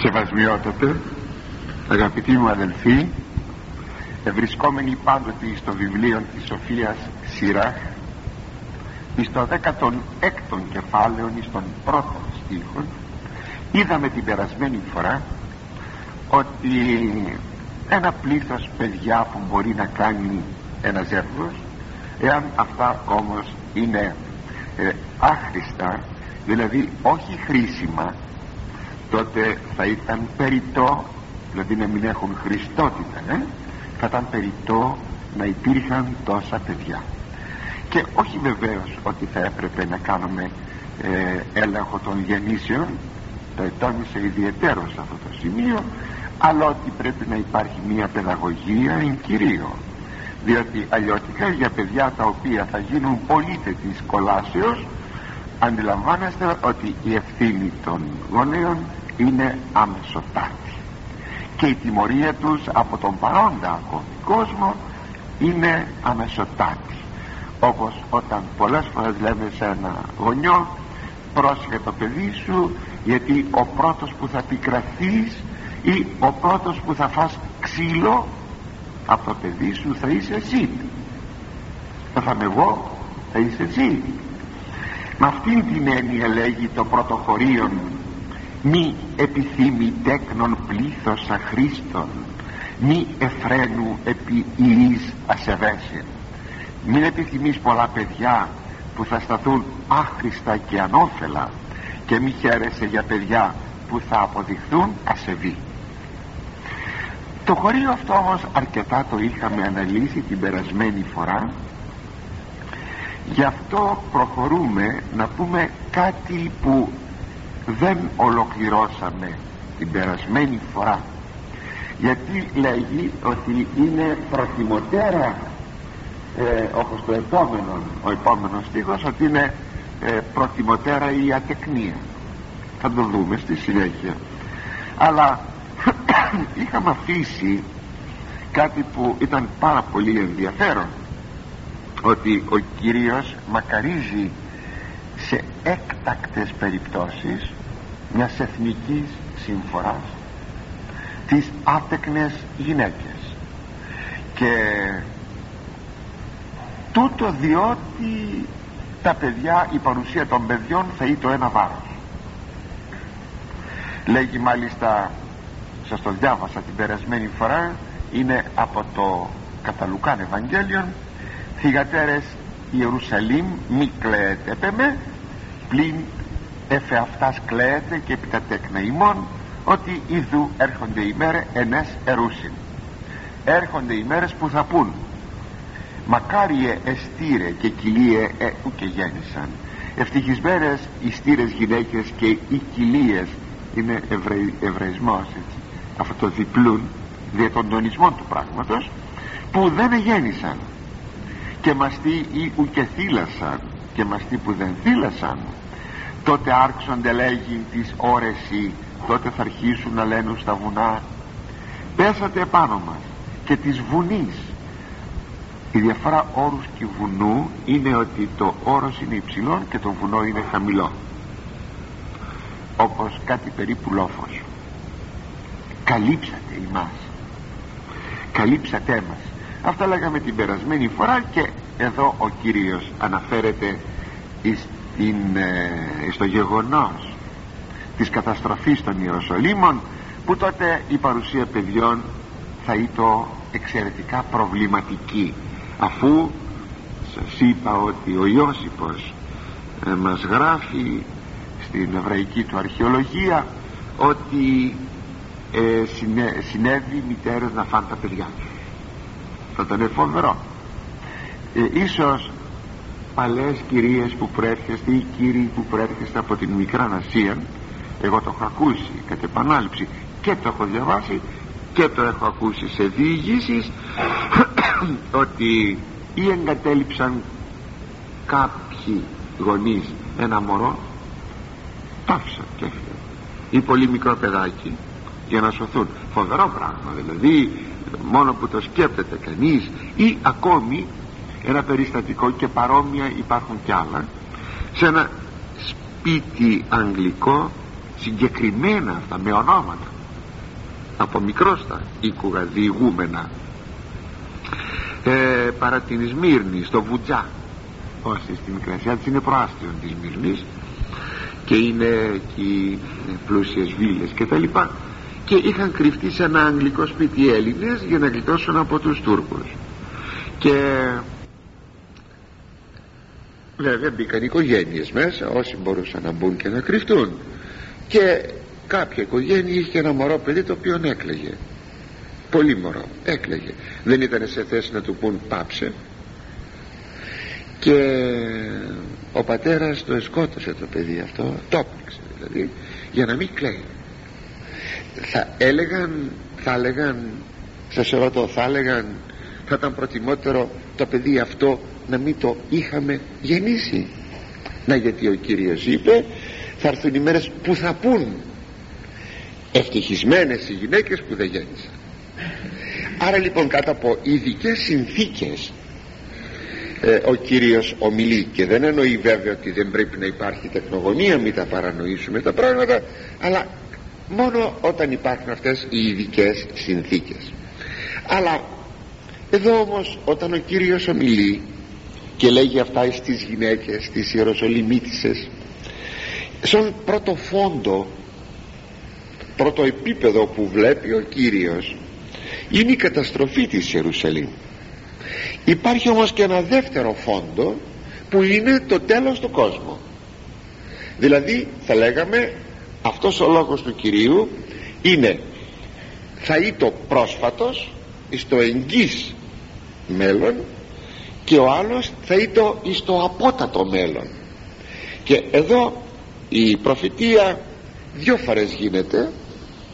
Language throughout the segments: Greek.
Σεβασμιότατε αγαπητοί μου αδελφοί ευρισκόμενοι πάντοτε στο βιβλίο της Σοφίας Σιράχ στο 16ο κεφάλαιο στον πρώτο στίχο είδαμε την περασμένη φορά ότι ένα πλήθος παιδιά που μπορεί να κάνει ένα ζεύγος εάν αυτά όμως είναι ε, άχρηστα δηλαδή όχι χρήσιμα τότε θα ήταν περιττό δηλαδή να μην έχουν χριστότητα ε; θα ήταν περιττό να υπήρχαν τόσα παιδιά. Και όχι βεβαίως ότι θα έπρεπε να κάνουμε ε, έλεγχο των γεννήσεων το ετώνησε ιδιαίτερος σε αυτό το σημείο αλλά ότι πρέπει να υπάρχει μια παιδαγωγία εν κυρίω. Διότι αλλιώτικα για παιδιά τα οποία θα γίνουν πολίτες της κολάσεως αντιλαμβάνεστε ότι η ευθύνη των γονέων είναι αμεσοτάτη. Και η τιμωρία τους από τον παρόντα ακόμη κόσμο είναι αμεσοτάτη. Όπως όταν πολλές φορές λέμε σε ένα γονιό πρόσεχε το παιδί σου γιατί ο πρώτος που θα πικραθείς ή ο πρώτος που θα φας ξύλο από το παιδί σου θα είσαι εσύ θα φάμε εγώ θα είσαι εσύ με αυτήν την έννοια λέγει το πρωτοχωρίον μη επιθύμη τέκνον πλήθος αχρήστων μη εφραίνου επί ιής ασεβέσιν μην επιθυμείς πολλά παιδιά που θα σταθούν άχρηστα και ανώφελα και μη χαίρεσαι για παιδιά που θα αποδειχθούν ασεβή. Το χωρίο αυτό όμως αρκετά το είχαμε αναλύσει την περασμένη φορά γι' αυτό προχωρούμε να πούμε κάτι που δεν ολοκληρώσαμε την περασμένη φορά. Γιατί λέγει ότι είναι προτιμωτέρα ε, όπως το επόμενο ο επόμενος στίχος ότι είναι ε, προτιμωτέρα η ατεκνία. Θα το δούμε στη συνέχεια. Αλλά είχαμε αφήσει κάτι που ήταν πάρα πολύ ενδιαφέρον ότι ο Κύριος μακαρίζει σε έκτακτες περιπτώσεις μιας εθνικής συμφοράς τις άτεκνες γυναίκες. Και τούτο διότι τα παιδιά η παρουσία των παιδιών θα είναι το ένα βάρος. Λέγει μάλιστα σας το διάβασα την περασμένη φορά είναι από το Καταλουκάν Ευαγγέλιον θυγατέρες Ιερουσαλήμ μη κλαίετε επεμέ πλην εφε αυτάς κλαίετε και επί τα τέκνα ημών ότι ιδού έρχονται οι μέρες ενές ερούσιν. Έρχονται οι μέρες που θα πούν μακάριε εστήρε και κοιλίε ε, και γέννησαν. Ευτυχισμένες οι στήρες γυναίκες και οι κοιλίες. Είναι ευρε, ευρεισμός έτσι. Αυτό το διπλούν δια των τονισμών του πράγματος που δεν γέννησαν και μαστοί ή ουκε θύλασαν και μαστοί που δεν θύλασαν. Τότε άρξονται λέγει τις ώρεση τότε θα αρχίσουν να λένε στα βουνά πέσατε επάνω μας και της βουνής η διαφορά όρους και βουνού είναι ότι το όρος είναι υψηλό και το βουνό είναι χαμηλό όπως κάτι περίπου λόφος. Καλύψατε εμάς καλύψατε μας αυτά λέγαμε την περασμένη φορά και εδώ ο Κύριος αναφέρεται στην, ε, στο γεγονός της καταστροφής των Ιεροσολύμων που τότε η παρουσία παιδιών θα ήταν εξαιρετικά προβληματική αφού σας είπα ότι ο Ιώσυπος ε, μας γράφει στην εβραϊκή του αρχαιολογία ότι ε, συνέ, συνέβη μητέρες να φάνε τα παιδιά. Θα ήταν φοβερό ε, ίσως παλές κυρίες που προέρχεστε ή κύριοι που προέρχεστε από την Μικρά Ασία εγώ το έχω ακούσει κατ' επανάληψη και το έχω διαβάσει και το έχω ακούσει σε διηγήσεις ότι ή εγκατέλειψαν κάποιοι γονείς ένα μωρό πάψαν και έφυγαν ή πολύ μικρό παιδάκι για να σωθούν. Φοβερό πράγμα δηλαδή μόνο που το σκέπτεται κανείς ή ακόμη ένα περιστατικό και παρόμοια υπάρχουν κι άλλα. Σε ένα σπίτι αγγλικό συγκεκριμένα αυτά με ονόματα. Από μικρόστα οίκουγα διηγούμενα ε, παρά την Σμύρνη στο Βουτζά. Όσοι στη Μικρασία της είναι προάστιον της Σμύρνης. Και είναι εκεί πλούσιες βίλες και τα λοιπά. Και είχαν κρυφτεί σε ένα αγγλικό σπίτι οι Έλληνες για να γλιτώσουν από τους Τούρκους. Και βέβαια μπήκαν οικογένειες μέσα όσοι μπορούσαν να μπουν και να κρυφτούν. Και κάποια οικογένεια είχε ένα μωρό παιδί το οποίο έκλαιγε. Πολύ μωρό έκλαιγε. Δεν ήταν σε θέση να του πούν πάψε. Και ο πατέρας το εσκότωσε το παιδί αυτό το έπληξε δηλαδή για να μην κλαίει. Θα έλεγαν θα έλεγαν σας ρωτώ θα έλεγαν θα ήταν προτιμότερο το παιδί αυτό να μην το είχαμε γεννήσει. Να γιατί ο Κύριος είπε θα έρθουν οι μέρες που θα πούν ευτυχισμένες οι γυναίκες που δεν γέννησαν. Άρα λοιπόν κάτω από ειδικές συνθήκες ε, ο Κύριος ομιλεί και δεν εννοεί βέβαια ότι δεν πρέπει να υπάρχει τεχνογωνία μην τα παρανοήσουμε τα πράγματα αλλά μόνο όταν υπάρχουν αυτές οι ειδικές συνθήκες. Αλλά εδώ όμως όταν ο Κύριος ομιλεί και λέγει αυτά στις γυναίκες στις Ιεροσολυμίτισες σαν πρώτο φόντο πρώτο επίπεδο που βλέπει ο Κύριος είναι η καταστροφή της Ιερουσαλήμ. Υπάρχει όμως και ένα δεύτερο φόντο που είναι το τέλος του κόσμου. Δηλαδή θα λέγαμε αυτός ο λόγος του Κυρίου είναι θα είτο πρόσφατος στο εγγύς μέλλον και ο άλλος θα είτο στο απότατο μέλλον. Και εδώ η προφητεία δυο φορές γίνεται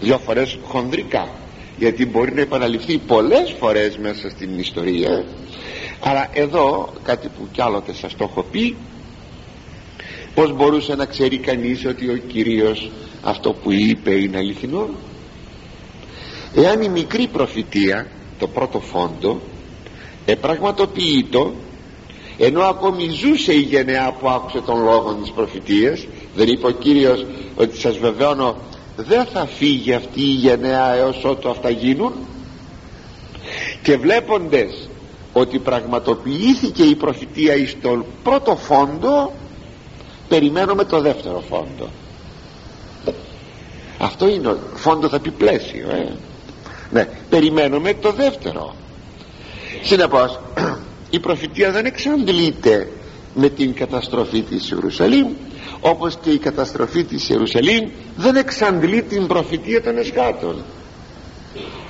δυο φορές χονδρικά γιατί μπορεί να επαναληφθεί πολλές φορές μέσα στην ιστορία αλλά εδώ κάτι που κι άλλοτε σας το έχω πει πως μπορούσε να ξέρει κανείς ότι ο Κύριος αυτό που είπε είναι αληθινό; Εάν η μικρή προφητεία το πρώτο φόντο επραγματοποιείτο ενώ ακόμη ζούσε η γενεά που άκουσε τον λόγο της προφητείας δεν είπε ο Κύριος ότι σας βεβαιώνω δεν θα φύγει αυτή η γενεά έως ότου αυτά γίνουν και βλέποντες ότι πραγματοποιήθηκε η προφητεία εις τον πρώτο φόντο περιμένουμε το δεύτερο φόντο. Αυτό είναι ο φόντο θα πει πλαίσιο ε. ναι, περιμένουμε το δεύτερο συνεπώς η προφητεία δεν εξαντλείται με την καταστροφή της Ιερουσαλήμ όπως και η καταστροφή της Ιερουσαλήμ δεν εξαντλεί την προφητεία των εσχάτων.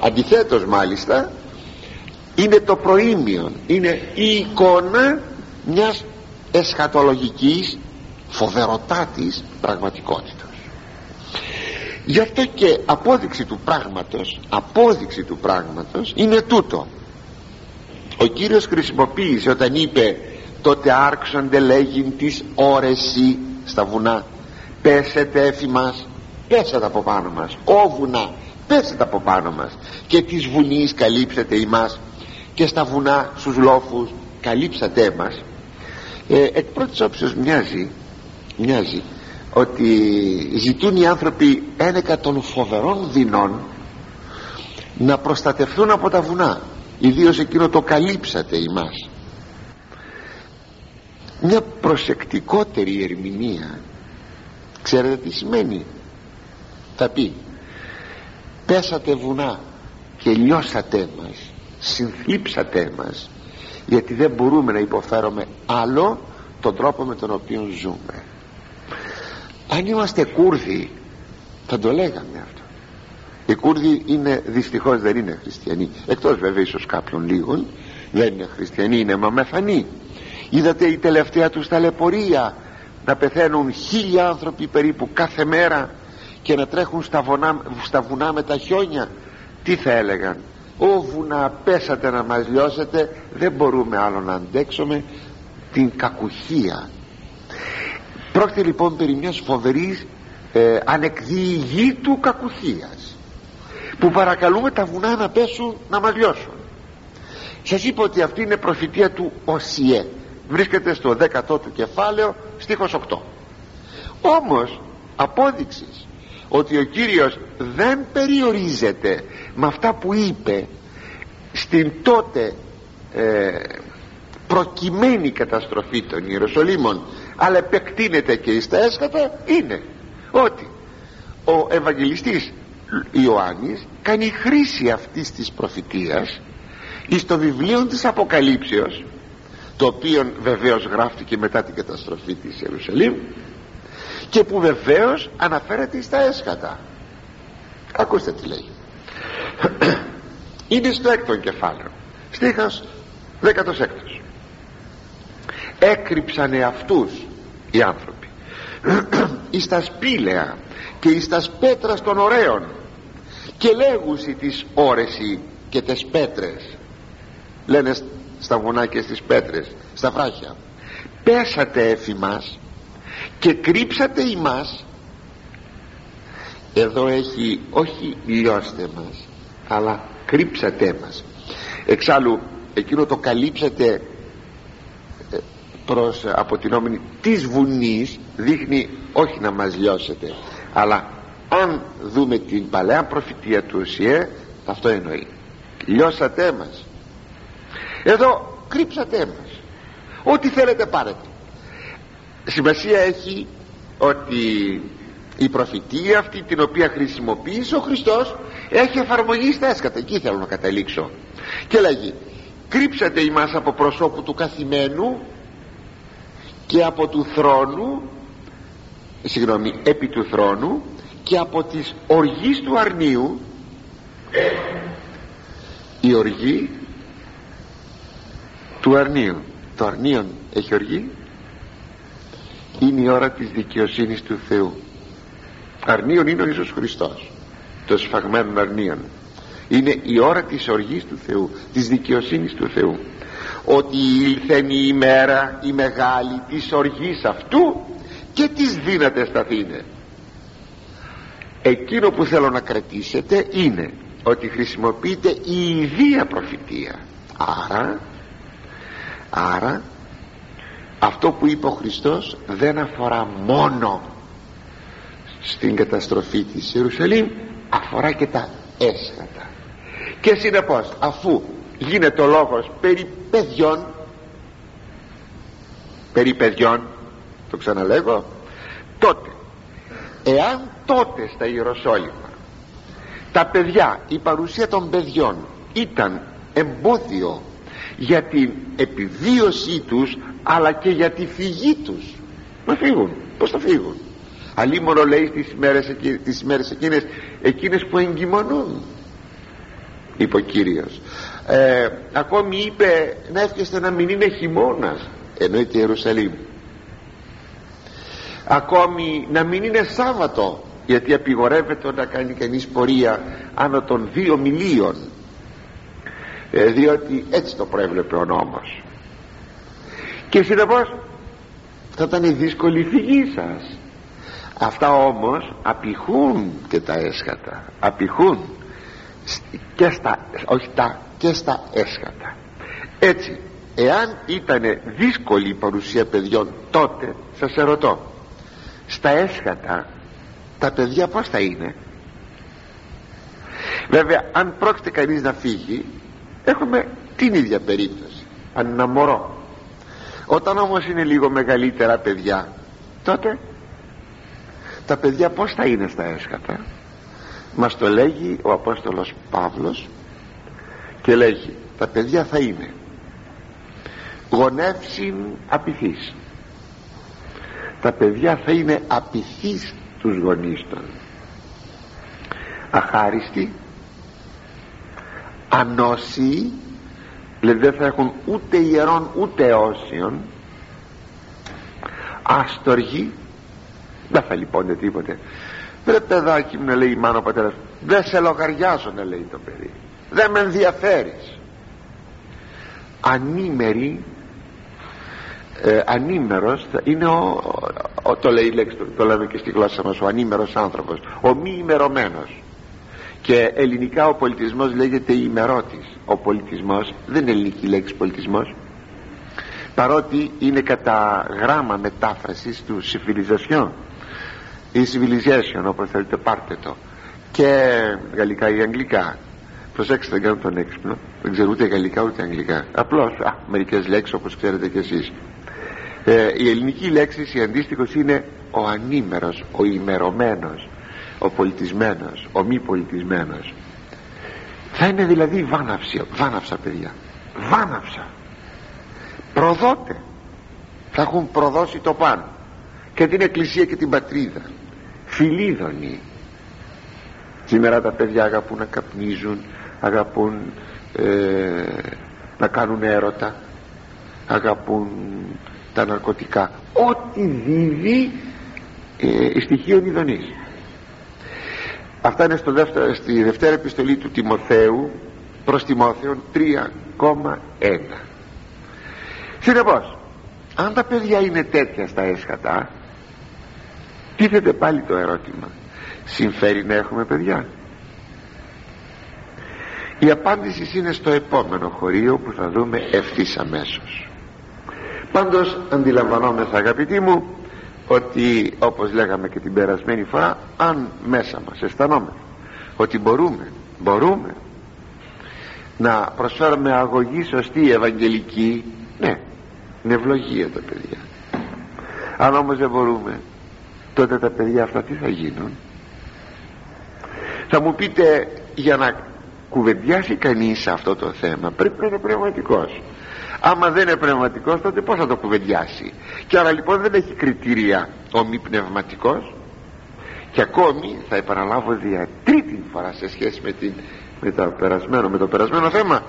Αντιθέτως μάλιστα είναι το προήμιον είναι η εικόνα μιας εσχατολογικής φοβεροτάτης πραγματικότητας. Γι' αυτό και απόδειξη του πράγματος απόδειξη του πράγματος είναι τούτο ο Κύριος χρησιμοποίησε όταν είπε τότε άρξονται λέγειν της όρεση στα βουνά. Πέσετε έφη μας πέσατε από πάνω μας ο βουνά πέσετε από πάνω μας. Και της βουνής καλύψετε ημάς και στα βουνά στους λόφους καλύψατε μας ε, εκ πρώτης όψεως μοιάζει μοιάζει ότι ζητούν οι άνθρωποι ένεκα των φοβερών δεινών να προστατευτούν από τα βουνά ιδίως εκείνο το καλύψατε ημάς. Μια προσεκτικότερη ερμηνεία ξέρετε τι σημαίνει; Θα πει πέσατε βουνά και λιώσατε μας συνθλίψατε μας γιατί δεν μπορούμε να υποφέρουμε άλλο τον τρόπο με τον οποίο ζούμε αν είμαστε Κούρδοι θα το λέγαμε αυτό οι Κούρδοι είναι δυστυχώς δεν είναι χριστιανοί. Εκτός βέβαια ίσως κάποιων λίγων. Δεν είναι χριστιανοί είναι μαμεθανοί. Είδατε η τελευταία τους ταλαιπωρία. Να πεθαίνουν χίλια άνθρωποι περίπου κάθε μέρα και να τρέχουν στα, βουνά, στα βουνά με τα χιόνια. Τι θα έλεγαν; Ω βουνά πέσατε να μας λιώσετε. Δεν μπορούμε άλλο να αντέξουμε την κακουχία πρόκειται λοιπόν περί μιας φοβερής ε, ανεκδιηγήτου κακουχίας που παρακαλούμε τα βουνά να πέσουν να μας λιώσουν. Σας είπα ότι αυτή είναι προφητεία του Οσιέ βρίσκεται στο 10ο του κεφάλαιο στίχος 8 όμως απόδειξης ότι ο Κύριος δεν περιορίζεται με αυτά που είπε στην τότε ε, προκειμένη καταστροφή των Ιεροσολύμων αλλά επεκτείνεται και στα έσχατα είναι ότι ο Ευαγγελιστής Ιωάννης κάνει χρήση αυτής της προφητείας εις το βιβλίο της Αποκαλύψεως το οποίο βεβαίως γράφτηκε μετά την καταστροφή της Ιερουσαλήμ και που βεβαίως αναφέρεται στα έσχατα. Ακούστε τι λέει. Είναι στο έκτο κεφάλαιο στίχας 16 έκρυψανε αυτούς οι άνθρωποι εις τα σπήλαια και εις τα πέτρας των ωραίων και λέγουσι τις όρεση και τις πέτρες. Λένε στα βουνά και στις πέτρες στα βράχια. Πέσατε έφη μας και κρύψατε ημάς εδώ έχει όχι λιώστε μας αλλά κρύψατε μας. Εξάλλου εκείνο το καλύψατε ε, προς αποτινόμενη της βουνής δείχνει όχι να μας λιώσετε αλλά αν δούμε την παλαιά προφητεία του Οσιέ αυτό εννοεί. Λιώσατε μας. Εδώ κρύψατε μας. Ό,τι θέλετε πάρετε. Σημασία έχει ότι η προφητεία αυτή την οποία χρησιμοποίησε ο Χριστός έχει εφαρμογή στα έσκατα εκεί θέλω να καταλήξω. Και λέγει κρύψατε ημάς από προσώπου του καθημένου και από του θρόνου συγγνώμη επί του θρόνου και από τις οργής του αρνίου η οργή του αρνίου. Το αρνίον έχει οργή. Είναι η ώρα της δικαιοσύνης του Θεού. Αρνίον είναι ο Ιησούς Χριστός το σφαγμένο αρνίον. Είναι η ώρα της οργής του Θεού της δικαιοσύνης του Θεού. Ότι ήλθεν η ημέρα η μεγάλη της οργής αυτού και της δύναται σταθήνε εκείνο που θέλω να κρατήσετε είναι ότι χρησιμοποιείται η ιδία προφητεία. Άρα άρα αυτό που είπε ο Χριστός δεν αφορά μόνο στην καταστροφή της Ιερουσαλήμ αφορά και τα έσχατα. Και συνεπώς αφού γίνεται ο λόγος περί παιδιών περί παιδιών το ξαναλέγω τότε εάν τότε στα Ιεροσόλυμα τα παιδιά η παρουσία των παιδιών ήταν εμπόδιο για την επιβίωσή τους αλλά και για τη φυγή τους. Να φύγουν. Πως θα φύγουν; Μόνο λέει τις ημέρες, τις ημέρες εκείνες εκείνες που εγκυμονούν είπε ο Κύριος. Ε, ακόμη είπε να εύχεστε να μην είναι χειμώνας εννοείται Ιερουσαλήμ ακόμη να μην είναι Σάββατο γιατί απειγορεύεται να κάνει κανείς πορεία άνω των δύο μιλίων. Ε, διότι έτσι το προέβλεπε ο νόμος. Και συνεπώς θα ήταν δύσκολη η φυγή σας. Αυτά όμως απηχούν και τα έσχατα. Απηχούν και στα, όχι τα, και στα έσχατα. Έτσι εάν ήταν δύσκολη η παρουσία παιδιών τότε σας ερωτώ στα έσχατα. Τα παιδιά πως θα είναι; Βέβαια αν πρόκειται κανείς να φύγει έχουμε την ίδια περίπτωση. Αν ένα μωρό. Όταν όμως είναι λίγο μεγαλύτερα παιδιά τότε τα παιδιά πως θα είναι στα έσχατα; Μας το λέγει ο Απόστολος Παύλος και λέγει τα παιδιά θα είναι γονεύσιν απειθείς τα παιδιά θα είναι απειθείς τους γονείς των αχάριστοι ανώσιοι δηλαδή δεν θα έχουν ούτε ιερών ούτε όσιων. Άστοργοι δεν θα λυπώνται τίποτε. Βρε παιδάκι μου να λέει η μάνα ο πατέρας δεν σε λογαριάζω να λέει το παιδί. Δεν με ενδιαφέρεις ανήμεροι ε, ανήμερος είναι ο, ο, το λέει λέξη το, το λέμε και στη γλώσσα μας ο ανήμερος άνθρωπος ο μη ημερωμένος. Και ελληνικά ο πολιτισμός λέγεται ημερότης. Ο πολιτισμός δεν είναι ελληνική λέξη πολιτισμός. Παρότι είναι κατά γράμμα μετάφρασης του civilisation η civilization όπως θέλετε πάρτε το. Και γαλλικά ή αγγλικά. Προσέξτε δεν κάνω τον έξυπνο. Δεν ξέρω ούτε γαλλικά ούτε αγγλικά. Απλώς α, μερικές λέξεις όπως ξέρετε κι εσείς ε, η ελληνική λέξη η αντίστοιχος είναι ο ανήμερος ο ημερωμένος ο πολιτισμένος ο μη πολιτισμένος. Θα είναι δηλαδή βάναυση, βάναυσα παιδιά. Βάναυσα. Προδότε. Θα έχουν προδώσει το πάνω και την εκκλησία και την πατρίδα. Φιλίδωνοι. Σήμερα τα παιδιά αγαπούν να καπνίζουν αγαπούν ε, να κάνουν έρωτα αγαπούν τα ναρκωτικά. Ό,τι δίδει ε, στοιχείων ειδονής. Αυτά είναι στο δεύτερο, στη δευτέρα επιστολή του Τιμοθέου προς Τιμόθεον 3,1 συνεπώς αν τα παιδιά είναι τέτοια στα έσχατα τίθεται πάλι το ερώτημα συμφέρει να έχουμε παιδιά; Η απάντηση είναι στο επόμενο χωρίο που θα δούμε ευθύς αμέσως πάντως αντιλαμβανόμεθα αγαπητοί μου ότι όπως λέγαμε και την περασμένη φορά αν μέσα μας αισθανόμαστε ότι μπορούμε μπορούμε να προσφέρουμε αγωγή σωστή ευαγγελική ναι είναι ευλογία τα παιδιά. Αν όμως δεν μπορούμε τότε τα παιδιά αυτά τι θα γίνουν; Θα μου πείτε για να κουβεντιάσει κανείς αυτό το θέμα πρέπει να είναι πνευματικός άμα δεν είναι πνευματικός τότε πως θα το κουβεντιάσει; Και άρα λοιπόν δεν έχει κριτήρια ο μη πνευματικός. Και ακόμη θα επαναλάβω δια τρίτη φορά σε σχέση με, την, με, το περασμένο, με το περασμένο θέμα.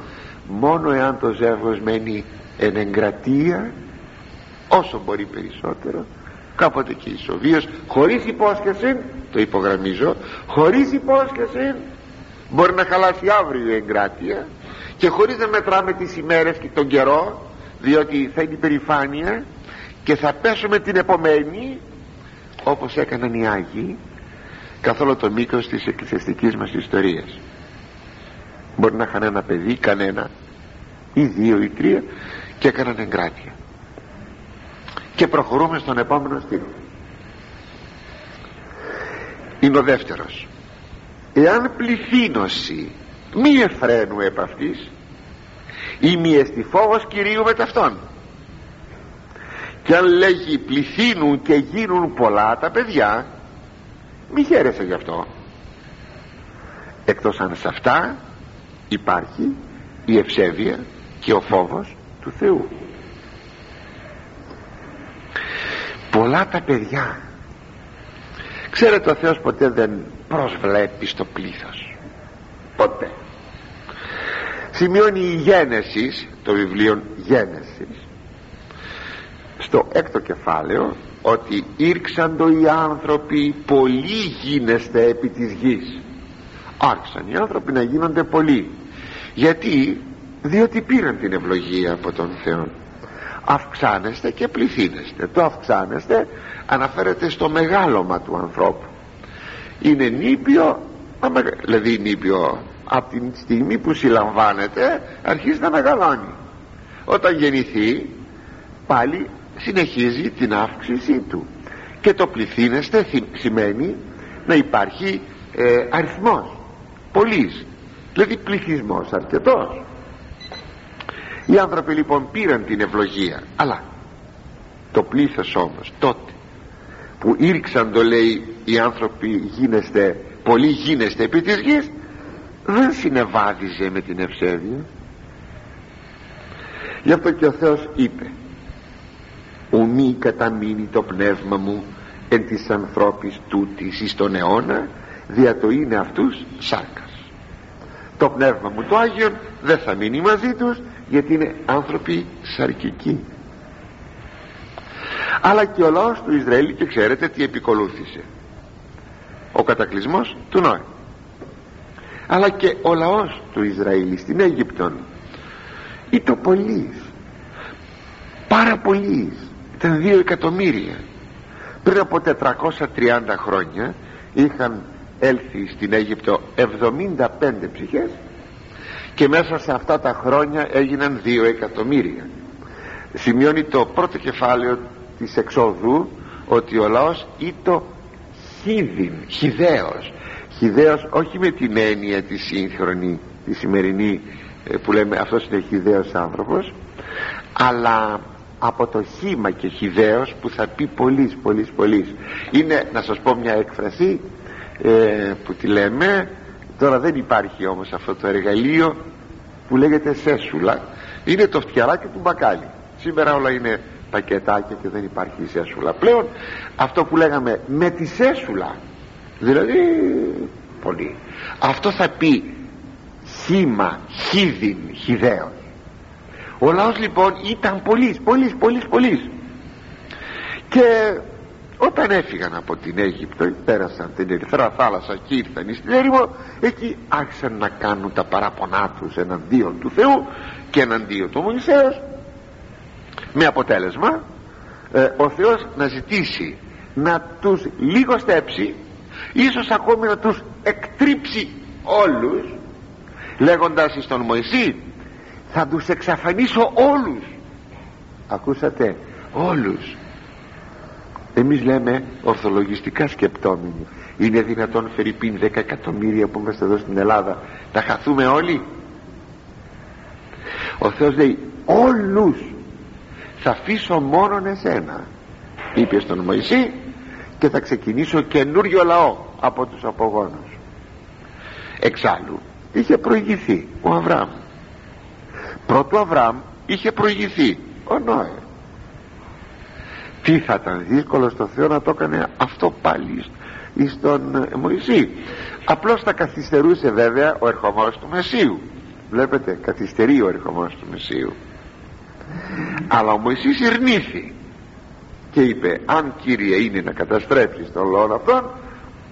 Μόνο εάν το ζεύγος μένει εν εγκρατεία όσο μπορεί περισσότερο κάποτε και η Σοβίος χωρίς υπόσχεση το υπογραμμίζω χωρίς υπόσχεση μπορεί να χαλάσει αύριο η εγκράτεια και χωρίς να μετράμε τις ημέρες και τον καιρό διότι θα είναι υπερηφάνεια και θα πέσουμε την επομένη όπως έκαναν οι Άγιοι καθ' όλο το μήκος της εκκλησιαστικής μας ιστορίας. Μπορεί να είχαν ένα παιδί κανένα ή δύο ή τρία και έκαναν εγκράτεια. Και προχωρούμε στον επόμενο στήλο είναι ο δεύτερος. Εάν πληθύνωση μη εφραίνου επ' αυτής. Ή μη εστι φόβος Κυρίου με ταυτόν και αν λέγει πληθύνουν και γίνουν πολλά τα παιδιά μη χαίρεσαι γι' αυτό. Εκτός αν σε αυτά υπάρχει η ευσέβεια και ο φόβος του Θεού. Πολλά τα παιδιά. Ξέρετε ο Θεός ποτέ δεν προσβλέπει στο πλήθος. Ποτέ σημειώνει η Γένεσης το βιβλίο Γένεσης στο έκτο κεφάλαιο ότι ήρξαντο οι άνθρωποι πολλοί γίνεστε επί της γης. Άρχισαν οι άνθρωποι να γίνονται πολλοί. Γιατί; Διότι πήραν την ευλογία από τον Θεό. Αυξάνεστε και πληθύνεστε. Το αυξάνεστε αναφέρεται στο μεγάλωμα του ανθρώπου. Είναι νήπιο δηλαδή νήπιο από την στιγμή που συλλαμβάνεται αρχίζει να μεγαλώνει. Όταν γεννηθεί πάλι συνεχίζει την αύξησή του. Και το πληθύνεστε σημαίνει να υπάρχει ε, αριθμός. Πολλής. Δηλαδή πληθυσμός αρκετός. Οι άνθρωποι λοιπόν πήραν την ευλογία. Αλλά το πλήθος όμως τότε που ήρξαν το λέει οι άνθρωποι γίνεστε πολλοί γίνεστε επί της γης δεν συνεβάδιζε με την ευσέβεια. Γι' αυτό και ο Θεός είπε ουμή καταμείνει το πνεύμα μου εν της ανθρώπης τούτης εις τον αιώνα δια το είναι αυτούς σάρκας. Το πνεύμα μου το Άγιον δεν θα μείνει μαζί τους γιατί είναι άνθρωποι σαρκικοί αλλά και ο λαός του Ισραήλ και ξέρετε τι επικολούθησε. Ο κατακλυσμός του Νόε αλλά και ο λαός του Ισραήλ στην Αίγυπτον. Ήταν πολλοί πάρα πολλοί. Ήταν δύο εκατομμύρια. Πριν από 430 χρόνια είχαν έλθει στην Αίγυπτο 75 ψυχές και μέσα σε αυτά τα χρόνια έγιναν δύο εκατομμύρια. Σημειώνει το πρώτο κεφάλαιο της εξόδου ότι ο λαός ήτο χίδιν χιδαίος χιδαίος όχι με την έννοια τη σύγχρονη τη σημερινή ε, που λέμε αυτός είναι χιδαίος άνθρωπος αλλά από το χήμα και χιδαίος που θα πει πολλής πολλής πολλής. Είναι να σας πω μια έκφραση ε, που τη λέμε. Τώρα δεν υπάρχει όμως αυτό το εργαλείο που λέγεται σέσουλα. Είναι το φτιαράκι του μπακάλι. Σήμερα όλα είναι πακετάκια και δεν υπάρχει σέσουλα πλέον. Αυτό που λέγαμε με τη σέσουλα δηλαδή πολύ. Αυτό θα πει χήμα χίδιν χιδαίος ο λαός λοιπόν ήταν πολλής πολλής πολλής πολλής και όταν έφυγαν από την Αίγυπτο πέρασαν την Ερυθρά θάλασσα και ήρθαν στην έρημο εκεί άρχισαν να κάνουν τα παράπονά τους εναντίον του Θεού και εναντίον του Μωυσέως με αποτέλεσμα ε, ο Θεός να ζητήσει να τους λιγοστέψει ίσως ακόμη να τους εκτρίψει όλους λέγοντας στον Μωυσή θα τους εξαφανίσω όλους ακούσατε όλους. Εμείς λέμε ορθολογιστικά σκεπτόμενοι. Είναι δυνατόν φερρυπίν 10 εκατομμύρια που είμαστε εδώ στην Ελλάδα να χαθούμε όλοι; Ο Θεός λέει όλους. Θα αφήσω μόνον εσένα είπε στον Μωυσή και θα ξεκινήσω καινούριο λαό από τους απογόνους. Εξάλλου είχε προηγηθεί ο Αβραάμ. Πρώτο Αβραάμ είχε προηγηθεί ο Νόε. Τι θα ήταν δύσκολο στο Θεό να το έκανε αυτό πάλι στον ε, Μωυσή. Απλώς θα καθυστερούσε βέβαια ο ερχομός του Μεσίου βλέπετε καθυστερεί ο ερχομός του Μεσίου αλλά ο Μωυσής ειρνήθη και είπε αν Κύριε είναι να καταστρέψεις τον λόγο αυτόν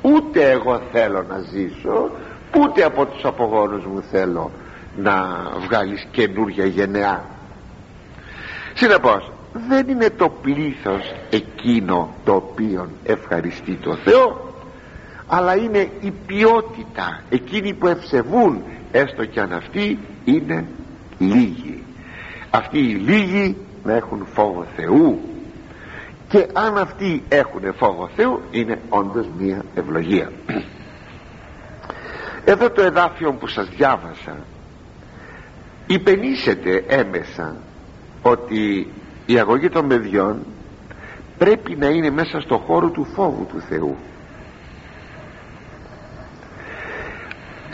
ούτε εγώ θέλω να ζήσω ούτε από τους απογόνους μου θέλω να βγάλεις καινούρια γενεά συνεπώς δεν είναι το πλήθος εκείνο το οποίο ευχαριστεί το Θεό αλλά είναι η ποιότητα. Εκείνοι που ευσεβούν έστω και αν αυτοί είναι λίγοι. Αυτοί οι λίγοι να έχουν φόβο Θεού και αν αυτοί έχουν φόβο Θεού είναι όντως μία ευλογία. Εδώ το εδάφιο που σας διάβασα υπενήσεται έμεσα ότι η αγωγή των παιδιών πρέπει να είναι μέσα στο χώρο του φόβου του Θεού.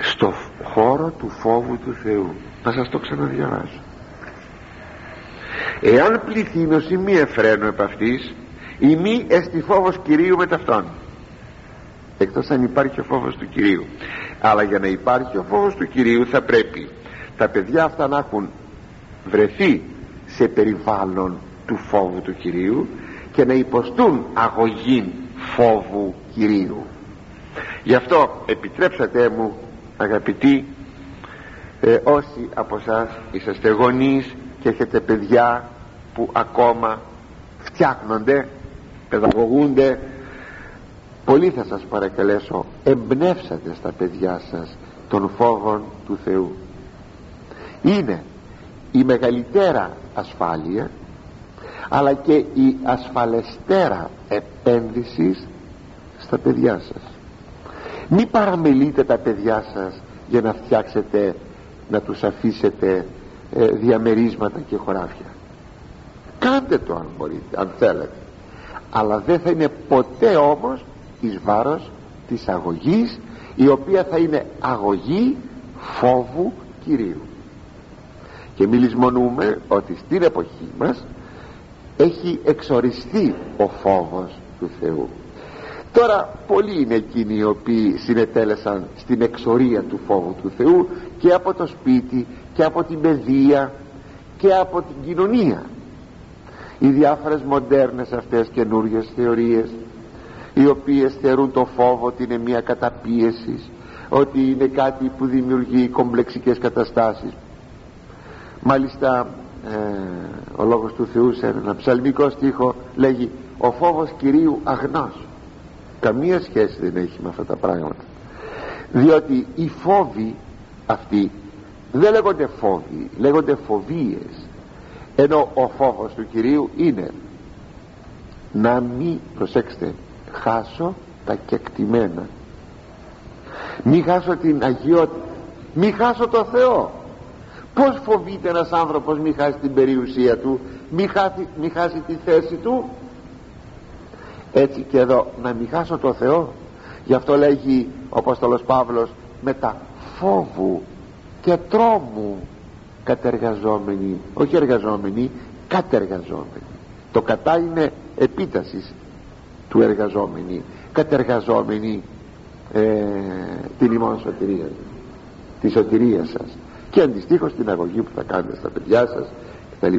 Στο χώρο του φόβου του Θεού. Να σας το ξαναδιαβάσω. Εάν πληθύνωση μη εφραίνω επ' αυτής η μη εστι φόβος Κυρίου με ταυτόν. Εκτός αν υπάρχει ο φόβος του Κυρίου. Αλλά για να υπάρχει ο φόβος του Κυρίου θα πρέπει τα παιδιά αυτά να έχουν βρεθεί σε περιβάλλον του φόβου του Κυρίου και να υποστούν αγωγή φόβου Κυρίου. Γι' αυτό επιτρέψατε μου αγαπητοί ε, όσοι από εσάς είσαστε γονείς και έχετε παιδιά που ακόμα φτιάχνονται παιδαγωγούνται. Πολύ θα σας παρακαλέσω εμπνεύσατε στα παιδιά σας των φόβων του Θεού. Είναι η μεγαλύτερα ασφάλεια αλλά και η ασφαλεστέρα επένδυσης στα παιδιά σας. Μη παραμελείτε τα παιδιά σας για να φτιάξετε να τους αφήσετε ε, διαμερίσματα και χωράφια. Κάντε το αν μπορείτε αν θέλετε αλλά δεν θα είναι ποτέ όμως εις βάρος της αγωγής η οποία θα είναι αγωγή φόβου Κυρίου. Και μιλισμονούμε ότι στην εποχή μας έχει εξοριστεί ο φόβος του Θεού. Τώρα πολλοί είναι εκείνοι οι οποίοι συνετέλεσαν στην εξορία του φόβου του Θεού και από το σπίτι και από την παιδεία και από την κοινωνία οι διάφορες μοντέρνες αυτές καινούργιες θεωρίες οι οποίες θεωρούν το φόβο ότι είναι μια καταπίεση ότι είναι κάτι που δημιουργεί κομπλεξικές καταστάσεις. Μάλιστα ε, ο λόγος του Θεού σε ένα ψαλμικό στίχο λέγει ο φόβος Κυρίου αγνός καμία σχέση δεν έχει με αυτά τα πράγματα. Διότι οι φόβοι αυτοί δεν λέγονται φόβοι λέγονται φοβίες ενώ ο φόβος του Κυρίου είναι να μην προσέξτε χάσω τα κεκτημένα. Μη χάσω την αγιότητα. Μη χάσω το Θεό. Πως φοβείται ένας άνθρωπος μη χάσει την περιουσία του μη χάσει, μη χάσει τη θέση του; Έτσι και εδώ να μη χάσω το Θεό. Γι' αυτό λέγει ο Απόστολος Παύλος με τα φόβου και τρόμου κατεργαζόμενοι όχι εργαζόμενοι κατεργαζόμενοι. Το κατά είναι επίτασης του εργαζόμενοι κατεργαζόμενοι ε, την ημών σωτηρίας τη σωτηρίας σας. Και αντιστοίχως την αγωγή που θα κάνετε στα παιδιά σας κτλ.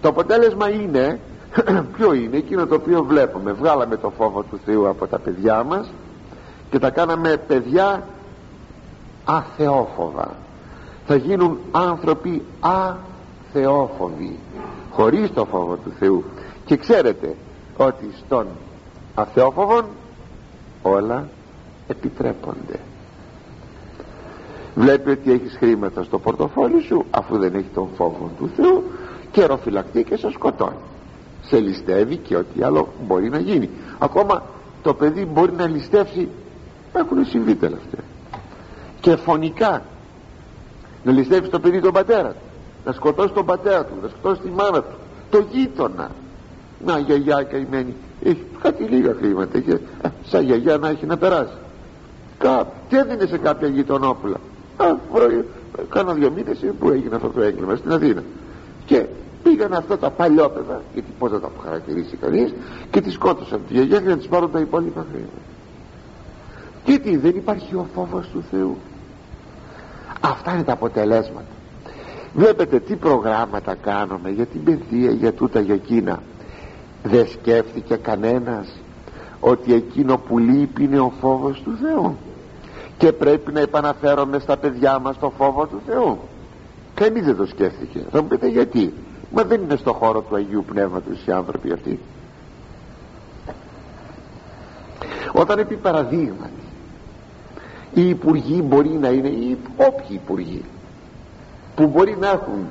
Το αποτέλεσμα είναι ποιο είναι εκείνο το οποίο βλέπουμε. Βγάλαμε το φόβο του Θεού από τα παιδιά μας και τα κάναμε παιδιά αθεόφοβα θα γίνουν άνθρωποι αθεόφοβοι χωρίς το φόβο του Θεού. Και ξέρετε ότι στον αθεόφοβον όλα επιτρέπονται. Βλέπει ότι έχεις χρήματα στο πορτοφόλι σου αφού δεν έχει τον φόβο του Θεού και ροφυλακτεί και σε σκοτώνει. Σε ληστεύει και ό,τι άλλο μπορεί να γίνει. Ακόμα το παιδί μπορεί να ληστεύσει. Έχουν συμβεί τελευταία. Και φωνικά να ληστεύει το παιδί τον πατέρα του. Να σκοτώσεις τον πατέρα του να σκοτώσεις τη μάνα του. Το γείτονα. Να γιαγιά καημένη. Έχει κάτι λίγα χρήματα. Και ε, σαν γιαγιά να έχει να περάσει. Κά, τι έδινε σε κάποια γειτονόπουλα. Α, κάνα δυο μήνες που έγινε αυτό το έγκλημα στην Αθήνα. Και πήγαν αυτά τα παλιόπαιδα γιατί πως θα τα χαρακτηρίσει κανείς και τη σκότωσαν τη γιαγιά για να τις πάρουν τα υπόλοιπα χρήματα. Γιατί δεν υπάρχει ο φόβος του Θεού αυτά είναι τα αποτελέσματα. Βλέπετε τι προγράμματα κάνουμε για την παιδεία για τούτα για εκείνα. Δεν σκέφτηκε κανένας ότι εκείνο που λείπει είναι ο φόβος του Θεού. Και πρέπει να επαναφέρομαι στα παιδιά μας το φόβο του Θεού. Κανείς δεν το σκέφτηκε. Θα μου πείτε γιατί. Μα δεν είναι στο χώρο του Αγίου Πνεύματος οι άνθρωποι αυτοί. Όταν επί παραδείγματι οι υπουργοί μπορεί να είναι οι όποιοι υπουργοί που μπορεί να έχουν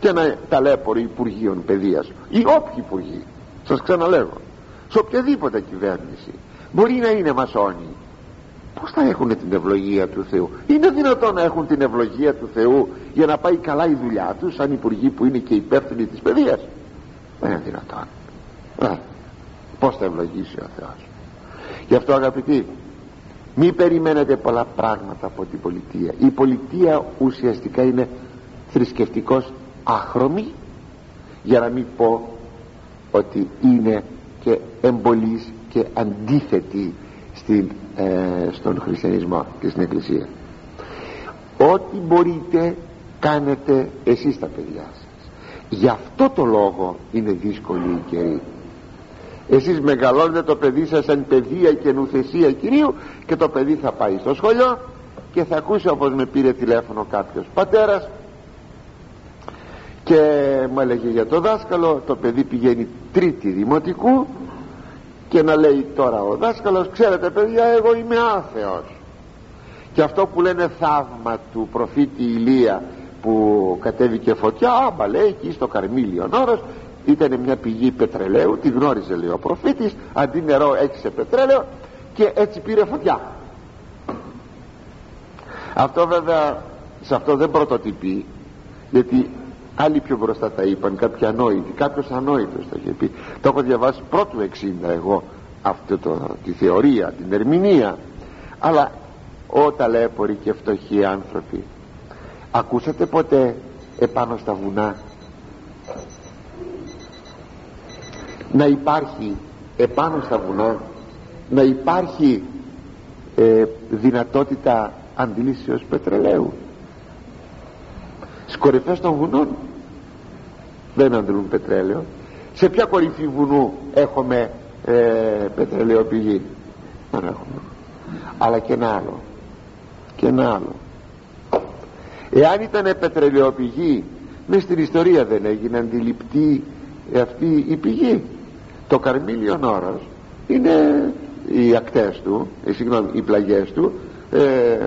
και ένα ταλέπορο Υπουργείων Παιδείας. Ή όποιοι υπουργοί σας ξαναλέγω σε οποιαδήποτε κυβέρνηση μπορεί να είναι μασόνοι. Πως θα έχουν την ευλογία του Θεού; Είναι δυνατόν να έχουν την ευλογία του Θεού για να πάει καλά η δουλειά τους σαν υπουργοί που είναι και υπεύθυνοι της παιδείας; Δεν είναι δυνατόν. Ε, πως θα ευλογήσει ο Θεός; Γι' αυτό αγαπητοί μη περιμένετε πολλά πράγματα από την πολιτεία. Η πολιτεία ουσιαστικά είναι θρησκευτικός άχρωμη για να μην πω ότι είναι και εμπολής και αντίθετη στην, ε, στον χριστιανισμό και στην εκκλησία. Ό,τι μπορείτε κάνετε εσείς τα παιδιά σας. Γι' αυτό το λόγο είναι δύσκολη η καιρή εσείς μεγαλώνετε το παιδί σας σαν παιδεία και νουθεσία Κυρίου και το παιδί θα πάει στο σχολείο και θα ακούσει όπως με πήρε τηλέφωνο κάποιος πατέρας και μου έλεγε για το δάσκαλο το παιδί πηγαίνει τρίτη δημοτικού και να λέει τώρα ο δάσκαλος ξέρετε παιδιά εγώ είμαι άθεος και αυτό που λένε θαύμα του προφήτη Ηλία που κατέβηκε φωτιά άμπα λέει εκεί στο Καρμίλιο όρος ήταν μια πηγή πετρελαίου τη γνώριζε λέει ο προφήτης αντί νερό έξισε πετρέλαιο και έτσι πήρε φωτιά. Αυτό βέβαια σε αυτό δεν πρωτοτυπεί γιατί άλλοι πιο μπροστά τα είπαν κάποιοι ανόητοι κάποιος ανόητος το είχε πει. Το έχω διαβάσει πρώτου 60 εγώ αυτό το, τη θεωρία την ερμηνεία. Αλλά ο ταλέποροι και φτωχοί άνθρωποι ακούσατε ποτέ επάνω στα βουνά να υπάρχει επάνω στα βουνά να υπάρχει ε, δυνατότητα αντιλήσεως πετρελαίου. Στις κορυφές των βουνών δεν αντιλούν πετρέλαιο. Σε ποια κορυφή βουνού έχουμε ε, πετρελαιοπηγή δεν έχουμε. Αλλά και ένα άλλο. Και ένα άλλο. Εάν ήταν πετρελαιοπηγή μες στην ιστορία δεν έγινε αντιληπτή αυτή η πηγή το Καρμίλιον όρος είναι οι ακτές του οι, συγγνώμη, οι πλαγιές του ε,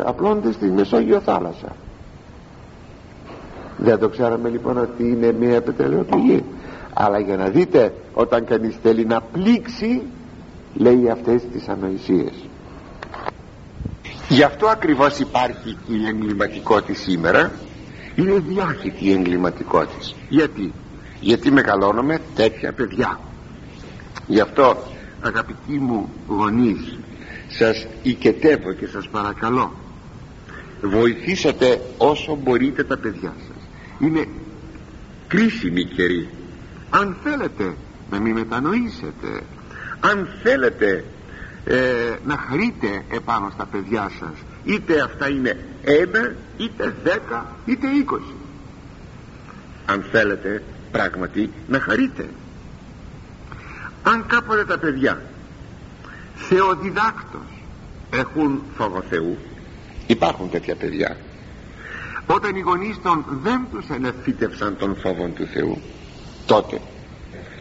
απλώνται στη Μεσόγειο θάλασσα. Δεν το ξέραμε λοιπόν ότι είναι μια πετρελαιοπηγή αλλά για να δείτε όταν κανείς θέλει να πλήξει λέει αυτές τις ανοησίες. Γι' αυτό ακριβώς υπάρχει η εγκληματικότητα σήμερα. Είναι διάχυτη η εγκληματικότητα γιατί; Γιατί μεγαλώνουμε τέτοια παιδιά γι' αυτό αγαπητοί μου γονείς σας οικετεύω και σας παρακαλώ βοηθήσατε όσο μπορείτε τα παιδιά σας. Είναι κρίσιμη καιρή. Αν θέλετε να μην μετανοήσετε αν θέλετε ε, να χαρείτε επάνω στα παιδιά σας είτε αυτά είναι ένα είτε δέκα είτε είκοσι. Αν θέλετε πράγματι να χαρείτε αν κάποτε τα παιδιά θεοδιδάκτος έχουν φόβο Θεού υπάρχουν τέτοια παιδιά. Όταν οι γονείς των δεν τους ανεφύτευσαν τον φόβο του Θεού τότε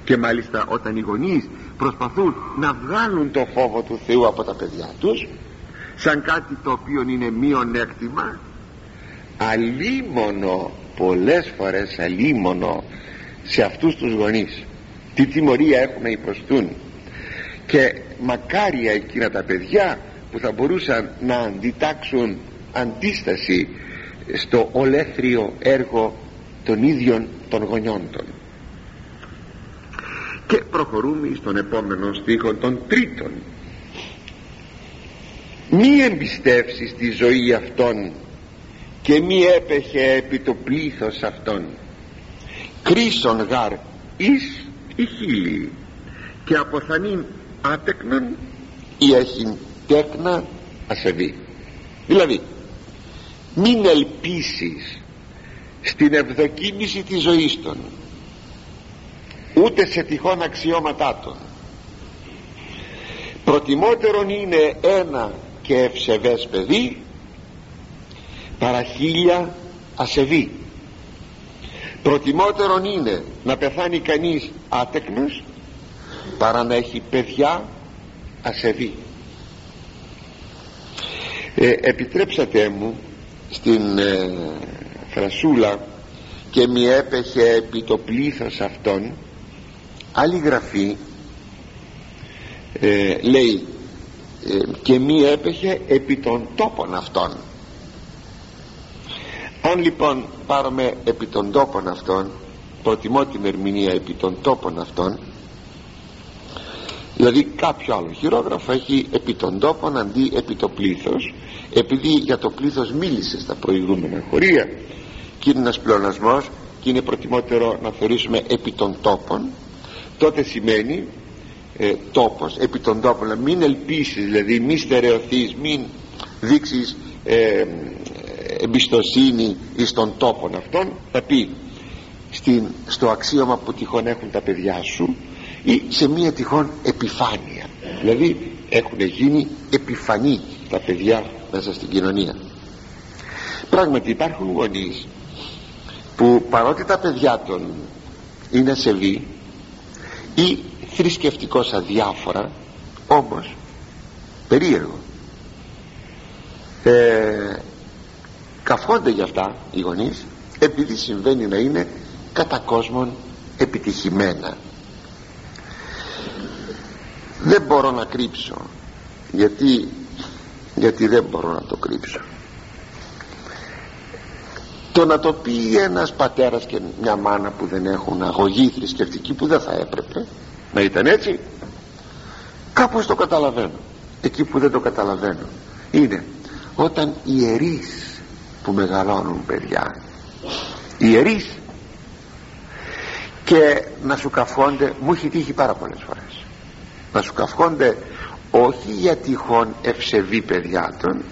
και μάλιστα όταν οι γονείς προσπαθούν να βγάλουν το φόβο του Θεού από τα παιδιά τους σαν κάτι το οποίο είναι μειονέκτημα αλίμονο πολλές φορές αλίμονο σε αυτούς τους γονείς τι τιμωρία έχουν να υποστούν και μακάρια εκείνα τα παιδιά που θα μπορούσαν να αντιτάξουν αντίσταση στο ολέθριο έργο των ίδιων των γονιών των. Και προχωρούμε στον επόμενο στίχο των τρίτων μη εμπιστεύσεις τη ζωή αυτών και μη έπεχε επί το πλήθος αυτών. Κρίσον γάρ εις η χείλη και αποθανήν άτεκνον ή έχειν τέκνα ασεβή. Δηλαδή μην ελπίσεις στην ευδοκίμηση της ζωής των ούτε σε τυχόν αξιώματά των. Προτιμότερον είναι ένα και ευσεβές παιδί παρά χίλια ασεβή προτιμότερον είναι να πεθάνει κανείς άτεκνος παρά να έχει παιδιά ασεβή. Ε, επιτρέψατε μου στην ε, φρασούλα και μη έπεχε επί το πλήθος αυτών άλλη γραφή ε, λέει ε, και μη έπεχε επί των τόπων αυτών αν λοιπόν πάρουμε επί των τόπων αυτών προτιμώ την ερμηνεία επί των τόπων αυτών. Δηλαδή κάποιο άλλο χειρόγραφο έχει επί των τόπων αντί επί το πλήθος. Επειδή για το πλήθος μίλησε στα προηγούμενα χωρία και είναι ένας πλεονασμός και είναι προτιμότερο να θεωρήσουμε επί των τόπων τότε σημαίνει ε, τόπος επί των τόπων. Μην ελπίσεις δηλαδή μην στερεωθείς μην δείξεις ε, εμπιστοσύνη εις των τόπων αυτών θα πει στην, στο αξίωμα που τυχόν έχουν τα παιδιά σου ή σε μία τυχόν επιφάνεια. Δηλαδή έχουν γίνει επιφανή τα παιδιά μέσα στην κοινωνία. Πράγματι υπάρχουν γονείς που παρότι τα παιδιά των είναι ασεβή ή θρησκευτικός αδιάφορα όμως περίεργο ε, καφώνται για αυτά οι γονείς επειδή συμβαίνει να είναι κατά κόσμον επιτυχημένα. Δεν μπορώ να κρύψω. Γιατί γιατί δεν μπορώ να το κρύψω. Το να το πει ένας πατέρας και μια μάνα που δεν έχουν αγωγή θρησκευτική που δεν θα έπρεπε να ήταν έτσι κάπως το καταλαβαίνω. Εκεί που δεν το καταλαβαίνω είναι όταν ιερείς που μεγαλώνουν παιδιά. Ιερείς. Και να σου καφώνται μου έχει τύχει πάρα πολλές φορές. Να σου καφώνται όχι για τυχόν ευσεβή παιδιά των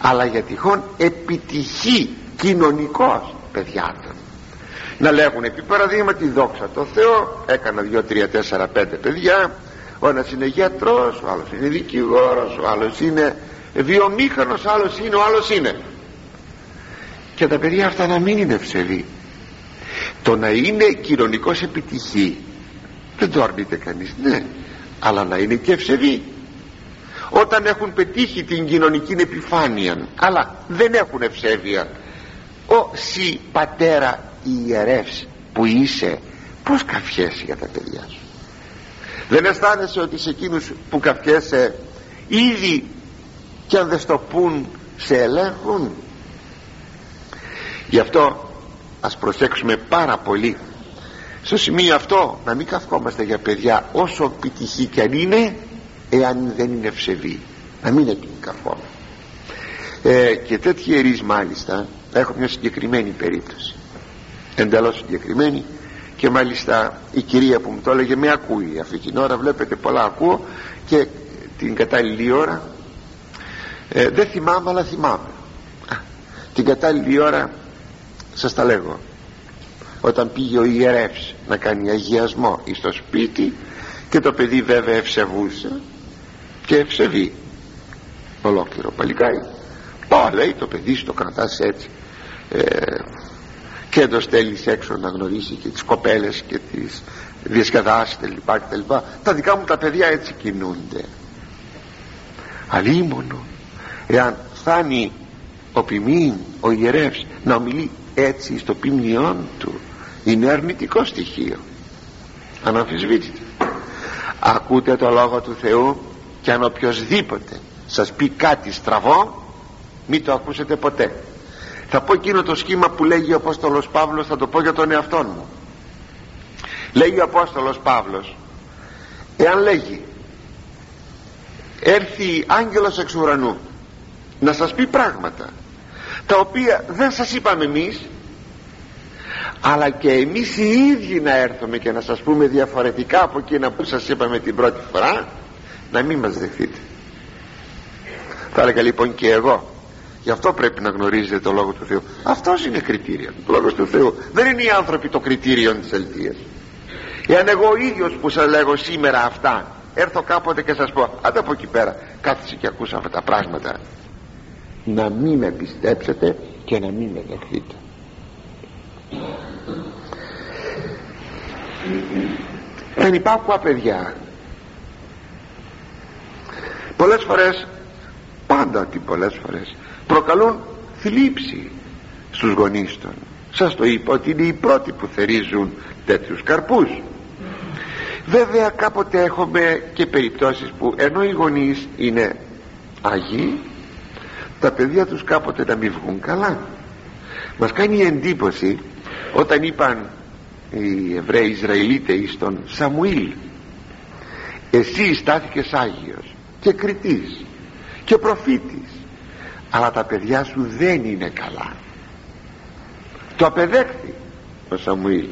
αλλά για τυχόν επιτυχή κοινωνικός παιδιά των να λέγουν επί παραδείγματι δόξα το Θεό έκανα δυο, τρία, τέσσερα, πέντε παιδιά. Ο ένας είναι γιατρός, ο άλλος είναι δικηγόρος ο άλλος είναι βιομήχανος ο άλλος είναι, ο άλλος είναι και τα παιδιά αυτά να μην είναι ευσεβή το να είναι κοινωνικός επιτυχή δεν το αρνείται κανείς ναι αλλά να είναι και ευσεβή όταν έχουν πετύχει την κοινωνική επιφάνεια αλλά δεν έχουν ευσέβεια ο σι πατέρα ιερεύς που είσαι πως καφιέσαι για τα παιδιά σου. Δεν αισθάνεσαι ότι σε εκείνους που καφιέσαι ήδη και αν δεν στο πούν σε ελέγχουν; Γι' αυτό ας προσέξουμε πάρα πολύ στο σημείο αυτό να μην καυκόμαστε για παιδιά όσο επιτυχή και αν είναι εάν δεν είναι ευσεβή να μην είναι καυκόμαστε ε, και τέτοιοι ιερείς μάλιστα έχω μια συγκεκριμένη περίπτωση. Εντελώς συγκεκριμένη. Και μάλιστα η κυρία που μου το έλεγε με ακούει αυτή την ώρα βλέπετε πολλά ακούω και την κατάλληλη ώρα. Ε, δεν θυμάμαι αλλά θυμάμαι. Την κατάλληλη ώρα σας τα λέγω. Όταν πήγε ο ιερεύς να κάνει αγιασμό στο σπίτι και το παιδί βέβαια ευσεβούσε και ευσεβεί. Ολόκληρο παλικάρι. Ω λέει το παιδί στο κρατάς έτσι. Ε, και το στέλνεις έξω να γνωρίσει και τις κοπέλες και τις διασκεδάσεις και λοιπά τα δικά μου τα παιδιά έτσι κινούνται. Αλίμονο. Εάν φτάνει ο ποιμήν ο ιερεύς να ομιλεί έτσι στο ποιμνιόν του είναι αρνητικό στοιχείο. Αναμφισβήτητα. Ακούτε το λόγο του Θεού και αν οποιοδήποτε σας πει κάτι στραβό μην το ακούσετε ποτέ. Θα πω εκείνο το σχήμα που λέγει ο Απόστολος Παύλος θα το πω για τον εαυτό μου. Λέγει ο Απόστολος Παύλος εάν λέγει έρθει άγγελος εξ ουρανού να σας πει πράγματα τα οποία δεν σας είπαμε εμείς αλλά και εμείς οι ίδιοι να έρθουμε και να σας πούμε διαφορετικά από εκείνα που σας είπαμε την πρώτη φορά να μην μας δεχτείτε. Θα έλεγα λοιπόν και εγώ γι' αυτό πρέπει να γνωρίζετε το Λόγο του Θεού. Αυτός είναι κριτήριο. Το Λόγος του Θεού δεν είναι οι άνθρωποι το κριτήριο της αληθείας εάν εγώ ο ίδιος που σας λέγω σήμερα αυτά έρθω κάποτε και σας πω άντε από εκεί πέρα κάθισε και ακούσα αυτά τα πράγματα να μην με πιστέψετε και να μην με δεχτείτε. Ανυπάκουα παιδιά πολλές φορές πάντα τι πολλές φορές προκαλούν θλίψη στους γονείς των. Σας το είπα ότι είναι οι πρώτοι που θερίζουν τέτοιους καρπούς. Βέβαια κάποτε έχουμε και περιπτώσεις που ενώ οι γονείς είναι Άγιοι τα παιδιά τους κάποτε να μην βγουν καλά. Μας κάνει εντύπωση όταν είπαν οι Εβραίοι Ισραηλίτες στον Σαμουήλ εσύ στάθηκες Άγιος και κριτής και προφήτης αλλά τα παιδιά σου δεν είναι καλά το απεδέχθη ο Σαμουήλ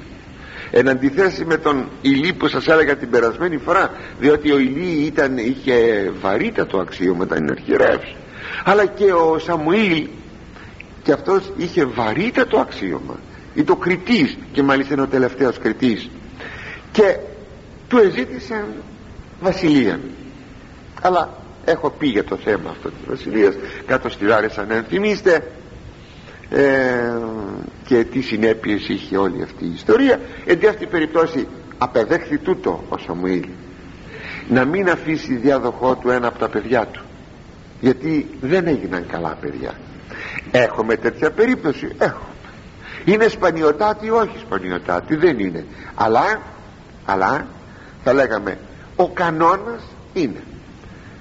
εν αντιθέσει με τον Ηλί που σας έλεγα την περασμένη φορά διότι ο Ηλί ήταν, είχε βαρύτατο αξίωμα ήταν αρχιερεύς αλλά και ο Σαμουήλ. Και αυτός είχε βαρύτατο αξίωμα. Ή το κριτής και μάλιστα είναι ο τελευταίος κριτής. Και του εζήτησαν βασιλεία. Αλλά έχω πει για το θέμα αυτό της βασιλείας κάτω στη Λάρισα αν ενθυμίστε ε, και τι συνέπειες είχε όλη αυτή η ιστορία. Εν αυτή περιπτώσει απεδέχθη τούτο ο Σαμουήλ. Να μην αφήσει διάδοχό του ένα από τα παιδιά του γιατί δεν έγιναν καλά παιδιά. Έχουμε τέτοια περίπτωση. Έχουμε. Είναι σπανιωτάτη όχι σπανιωτάτη δεν είναι. Αλλά αλλά θα λέγαμε ο κανόνας είναι.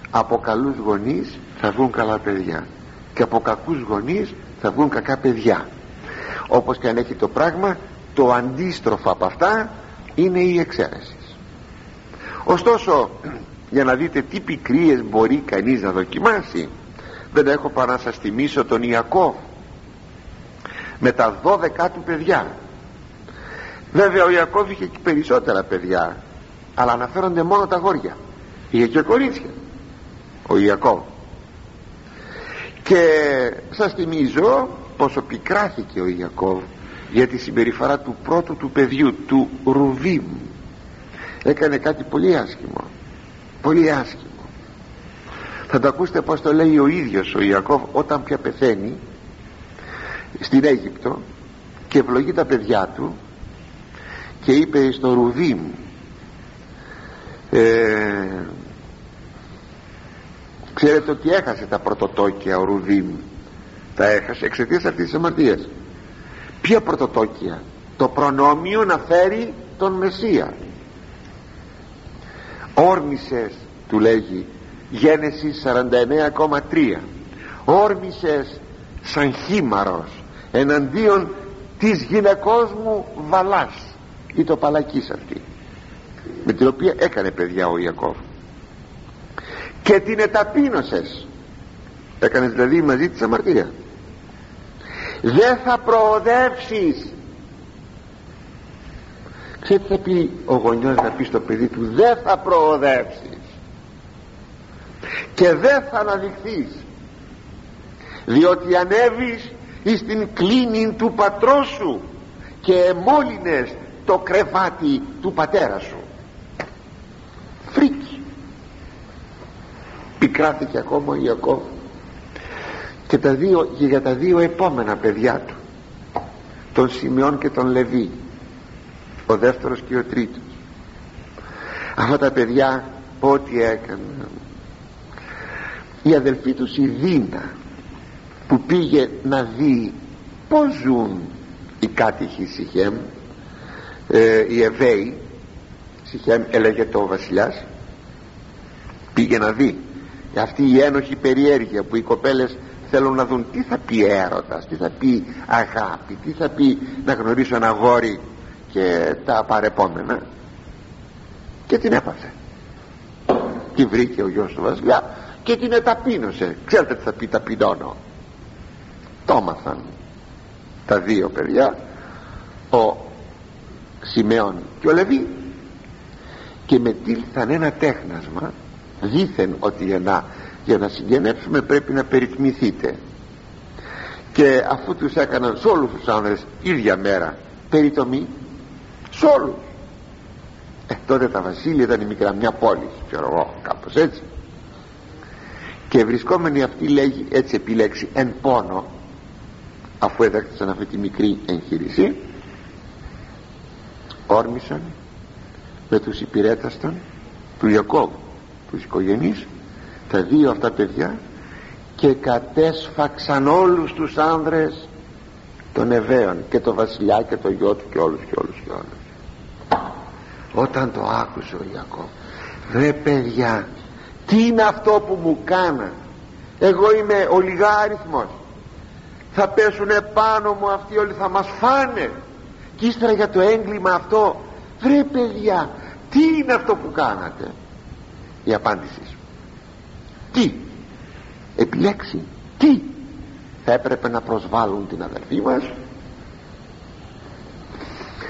Από καλούς γονείς θα βγουν καλά παιδιά. Και από κακούς γονείς θα βγουν κακά παιδιά. Όπως και αν έχει το πράγμα το αντίστροφο από αυτά είναι η εξαίρεση. Ωστόσο για να δείτε τι πικρίες μπορεί κανείς να δοκιμάσει. Δεν έχω παρά να σας θυμίσω τον Ιακώβ με τα δώδεκά του παιδιά. Βέβαια ο Ιακώβ είχε και περισσότερα παιδιά αλλά αναφέρονται μόνο τα γόρια. Είχε και κορίτσια ο Ιακώβ και σας θυμίζω πόσο πικράθηκε ο Ιακώβ για τη συμπεριφορά του πρώτου του παιδιού του Ρουβίμ. Έκανε κάτι πολύ άσχημο πολύ άσχημο. Θα το ακούσετε πως το λέει ο ίδιος ο Ιακώβ όταν πια πεθαίνει στην Αίγυπτο και ευλογεί τα παιδιά του και είπε στο Ρουβίμ ε, ξέρετε ότι έχασε τα πρωτοτόκια ο Ρουβίμ τα έχασε εξαιτίας αυτής της αμαρτίας. Ποια πρωτοτόκια; Το προνόμιο να φέρει τον Μεσσία όρμησες του λέγει Γένεσης 49,3 όρμησες σαν χήμαρος εναντίον της γυναικός μου Βαλάς. Ή το παλακής αυτή με την οποία έκανε παιδιά ο Ιακώβ. Και την εταπείνωσες. Έκανες δηλαδή μαζί της αμαρτία. Δεν θα προοδεύσεις ξέρετε θα πει ο γονιός να πει στο παιδί του δεν θα προοδεύσεις και δεν θα αναδειχθείς διότι ανέβεις εις την κλίνη του πατρός σου και εμόλυνες το κρεβάτι του πατέρας σου φρίκι. Πικράθηκε ακόμα ο Ιακώβ και, τα δύο, και για τα δύο επόμενα παιδιά του τον Σιμεών και τον Λεβί ο δεύτερος και ο τρίτος. Αυτά τα παιδιά ό,τι έκαναν. Η αδελφή τους η Δίνα που πήγε να δει πως ζουν οι κάτοικοι Σιχέμ ε, οι Εβαίοι Σιχέμ έλεγε το βασιλιάς πήγε να δει. Αυτή η ένοχη περιέργεια που οι κοπέλες θέλουν να δουν τι θα πει έρωτας τι θα πει αγάπη τι θα πει να γνωρίσω ένα γόρι και τα παρεπόμενα και την έπαθε. Τη βρήκε ο γιος του βασιλιά και την εταπείνωσε. Ξέρετε τι θα πει ταπεινώνω. Το έμαθαν τα δύο παιδιά ο Σιμεών και ο Λεβί και μετήλθαν ένα τέχνασμα. Δήθεν ότι για να, για να συγγενέψουμε πρέπει να περιτμηθείτε. Και αφού τους έκαναν σε όλους τους άνδρες ίδια μέρα περιτομή σε όλους. Ε, τότε τα βασίλεια ήταν η μικρά μια πόλη ξέρω εγώ κάπως έτσι. Και βρισκόμενοι αυτοί λέγει έτσι επιλέξει εν πόνο αφού έδειξαν αυτή τη μικρή εγχείρηση όρμησαν με τους υπηρέταστον του Ιακώβ τους οικογενείς τα δύο αυτά παιδιά και κατέσφαξαν όλους τους άνδρες των Εβαίων και το βασιλιά και το γιο του και όλους και όλους και όλους όταν το άκουσε ο Ιακώβ ρε παιδιά τι είναι αυτό που μου κάνα εγώ είμαι ολιγάριθμος. Θα πέσουν επάνω μου αυτοί όλοι θα μας φάνε και ύστερα για το έγκλημα αυτό βρε παιδιά τι είναι αυτό που κάνατε; Η απάντησή σου. Τι επιλέξει τι θα έπρεπε να προσβάλλουν την αδερφή μας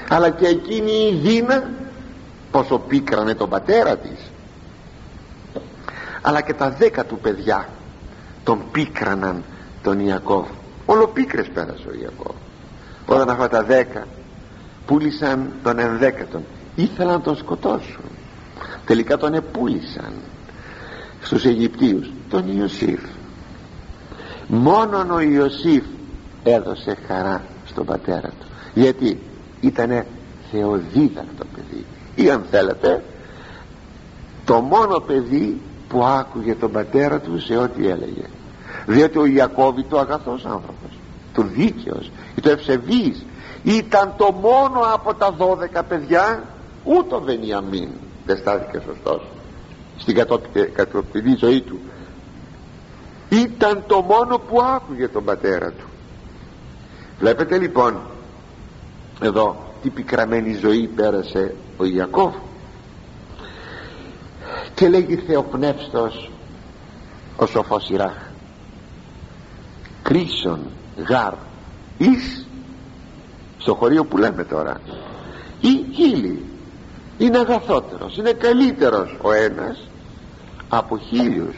αλλά και εκείνη η Δίνα πόσο πίκρανε τον πατέρα της. Αλλά και τα δέκα του παιδιά τον πίκραναν τον Ιακώβ. Όλο πίκρες πέρασε ο Ιακώβ. Όταν αυτά τα δέκα πούλησαν τον ενδέκατον ήθελαν να τον σκοτώσουν. Τελικά τον επούλησαν στους Αιγυπτίους τον Ιωσήφ. Μόνον ο Ιωσήφ έδωσε χαρά στον πατέρα του. Γιατί; Ήτανε θεοδίδακτο παιδί. Ή αν θέλετε το μόνο παιδί που άκουγε τον πατέρα του σε ό,τι έλεγε. Διότι ο Ιακώβη το αγαθός άνθρωπος το δίκαιος το ευσεβής ήταν το μόνο από τα δώδεκα παιδιά ούτω Βενιαμίν δεν στάθηκε σωστός στην κατοπτηλή ζωή του. Ήταν το μόνο που άκουγε τον πατέρα του. Βλέπετε λοιπόν εδώ τι πικραμένη ζωή πέρασε ο Ιακώβ. Και λέγει Θεοπνεύστος ο σοφός Ιράχ κρίσον γάρ εις στο χωρίο που λέμε τώρα. Ή χίλι είναι αγαθότερος είναι καλύτερος ο ένας από χίλιους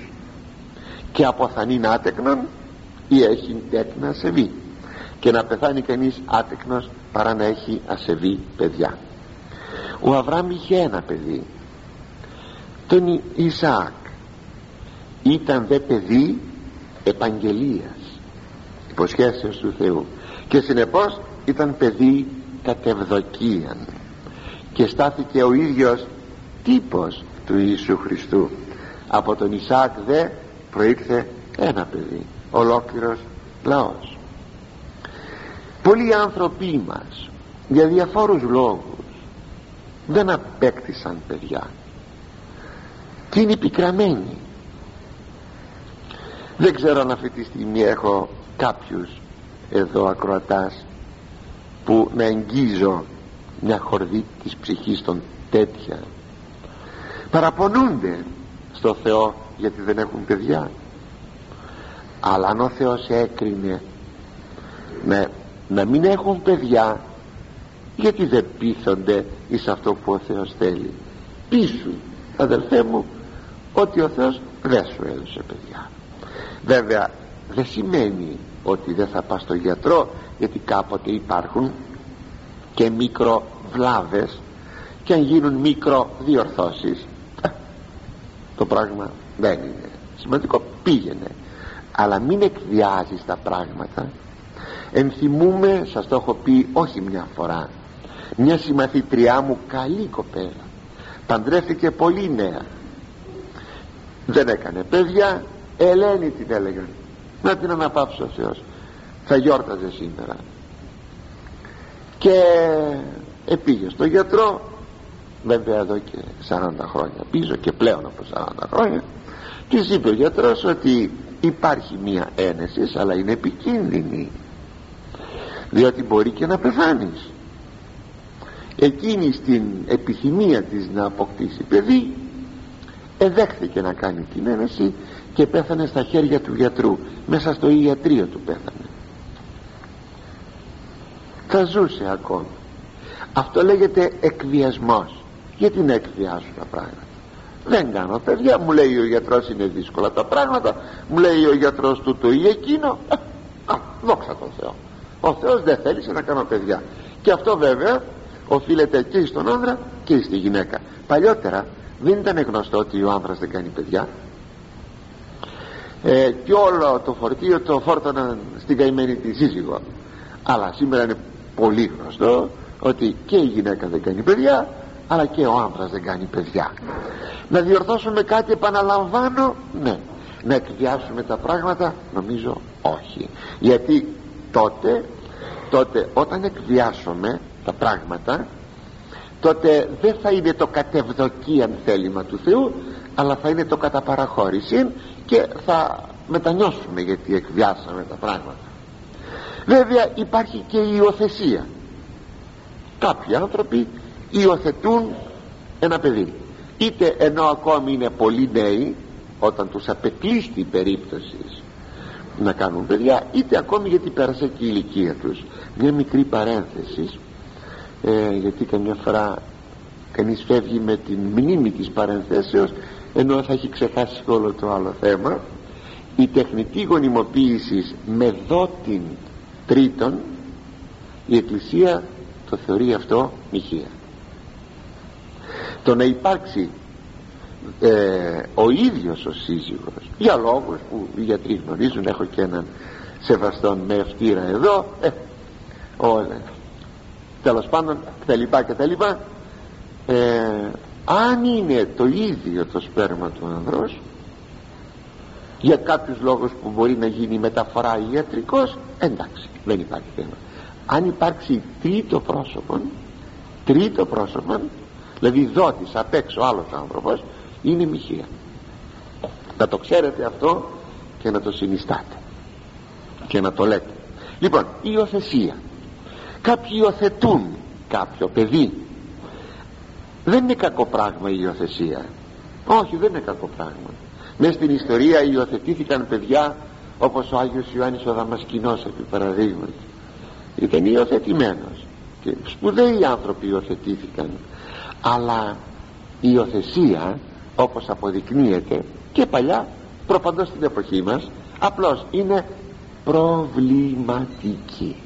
και από θανήν άτεκνον ή έχει τέκνα ασεβή και να πεθάνει κανείς άτεκνος παρά να έχει ασεβή παιδιά. Ο Αβραάμ είχε ένα παιδί. Τον Ισαάκ. Ήταν δε παιδί επαγγελίας υποσχέσεως του Θεού. Και συνεπώς ήταν παιδί κατευδοκίαν. Και στάθηκε ο ίδιος τύπος του Ιησού Χριστού. Από τον Ισαάκ δε προήλθε ένα παιδί ολόκληρος λαός πολλοί άνθρωποι μας για διαφόρους λόγους δεν απέκτησαν παιδιά. Και είναι πικραμένοι. Δεν ξέρω αν αυτή τη στιγμή έχω κάποιους εδώ ακροατάς που να εγγύζω μια χορδή της ψυχής των τέτοια. Παραπονούνται στο Θεό γιατί δεν έχουν παιδιά. Αλλά αν ο Θεός έκρινε να, να μην έχουν παιδιά γιατί δεν πείθονται εις αυτό που ο Θεός θέλει. Πείσου αδελφέ μου ότι ο Θεός δεν σου έδωσε παιδιά. Βέβαια δεν σημαίνει ότι δεν θα πας στο γιατρό γιατί κάποτε υπάρχουν και μικροβλάβες και αν γίνουν μικροδιορθώσεις το πράγμα δεν είναι σημαντικό. Πήγαινε. Αλλά μην εκβιάζεις τα πράγματα ενθυμούμε σας το έχω πει όχι μια φορά μια συμμαθήτριά μου καλή κοπέλα. Παντρεύτηκε πολύ νέα. Δεν έκανε παιδιά. Ελένη την έλεγαν να την αναπαύσει ο Θεός. Θα γιόρταζε σήμερα. Και επήγε στο γιατρό. Βέβαια εδώ και 40 χρόνια πίσω και πλέον από 40 χρόνια. Και είπε ο γιατρός ότι υπάρχει μία ένεση αλλά είναι επικίνδυνη διότι μπορεί και να πεθάνεις. Εκείνη στην επιθυμία της να αποκτήσει παιδί εδέχθηκε να κάνει την ένεση και πέθανε στα χέρια του γιατρού. Μέσα στο ιατρείο του πέθανε. Θα ζούσε ακόμα. Αυτό λέγεται εκβιασμός. Γιατί να εκβιάσουν τα πράγματα; Δεν κάνω παιδιά. Μου λέει ο γιατρός είναι δύσκολα τα πράγματα. Μου λέει ο γιατρός του το ή εκείνο. Ε, α, δόξα τον Θεό ο Θεός δεν θέλησε να κάνω παιδιά. Και αυτό βέβαια οφείλεται και στον άνδρα και στη γυναίκα. Παλιότερα δεν ήταν γνωστό ότι ο άνδρας δεν κάνει παιδιά. Ε, και όλο το φορτίο το φόρτωναν στην καημένη τη σύζυγο. Αλλά σήμερα είναι πολύ γνωστό ότι και η γυναίκα δεν κάνει παιδιά αλλά και ο άνδρας δεν κάνει παιδιά. Να διορθώσουμε κάτι επαναλαμβάνω ναι. Να εκβιάσουμε τα πράγματα νομίζω όχι. Γιατί τότε τότε όταν εκβιάσουμε τα πράγματα τότε δεν θα είναι το κατευδοκίαν θέλημα του Θεού αλλά θα είναι το κατά παραχώρηση και θα μετανιώσουμε γιατί εκβιάσαμε τα πράγματα. Βέβαια υπάρχει και η υιοθεσία. Κάποιοι άνθρωποι υιοθετούν ένα παιδί. Είτε ενώ ακόμη είναι πολύ νέοι όταν τους απεκλείστη η περίπτωση να κάνουν παιδιά είτε ακόμη γιατί πέρασε και η ηλικία τους. Μια μικρή παρένθεση ε, γιατί καμιά φορά κανείς φεύγει με την μνήμη της παρενθέσεως ενώ θα έχει ξεχάσει όλο το άλλο θέμα. Η τεχνητή γονιμοποίηση με δότην τρίτον η Εκκλησία το θεωρεί αυτό μοιχεία. Το να υπάρξει ε, ο ίδιος ο σύζυγος για λόγους που οι γιατροί γνωρίζουν έχω και έναν σεβαστόν με ευτήρα εδώ ε, ο, τέλος πάντων τα λοιπά και τα λοιπά. Ε, αν είναι το ίδιο το σπέρμα του ανδρός για κάποιους λόγους που μπορεί να γίνει μεταφορά ιατρικός εντάξει δεν υπάρχει θέμα. Αν υπάρξει τρίτο πρόσωπο τρίτο πρόσωπο δηλαδή δότης απ' έξω άλλος άνθρωπος είναι μοιχεία. Να το ξέρετε αυτό και να το συνιστάτε. Και να το λέτε. Λοιπόν η υιοθεσία. Κάποιοι υιοθετούν κάποιο παιδί. Δεν είναι κακό πράγμα η υιοθεσία. Όχι δεν είναι κακό πράγμα. Μέσα στην ιστορία υιοθετήθηκαν παιδιά όπως ο Άγιος Ιωάννης ο Δαμασκηνός επί παραδείγματι. Ήταν υιοθετημένος. Και σπουδαίοι άνθρωποι υιοθετήθηκαν. Αλλά η υιοθεσία όπως αποδεικνύεται και παλιά προπαντός στην εποχή μας απλώς είναι προβληματική.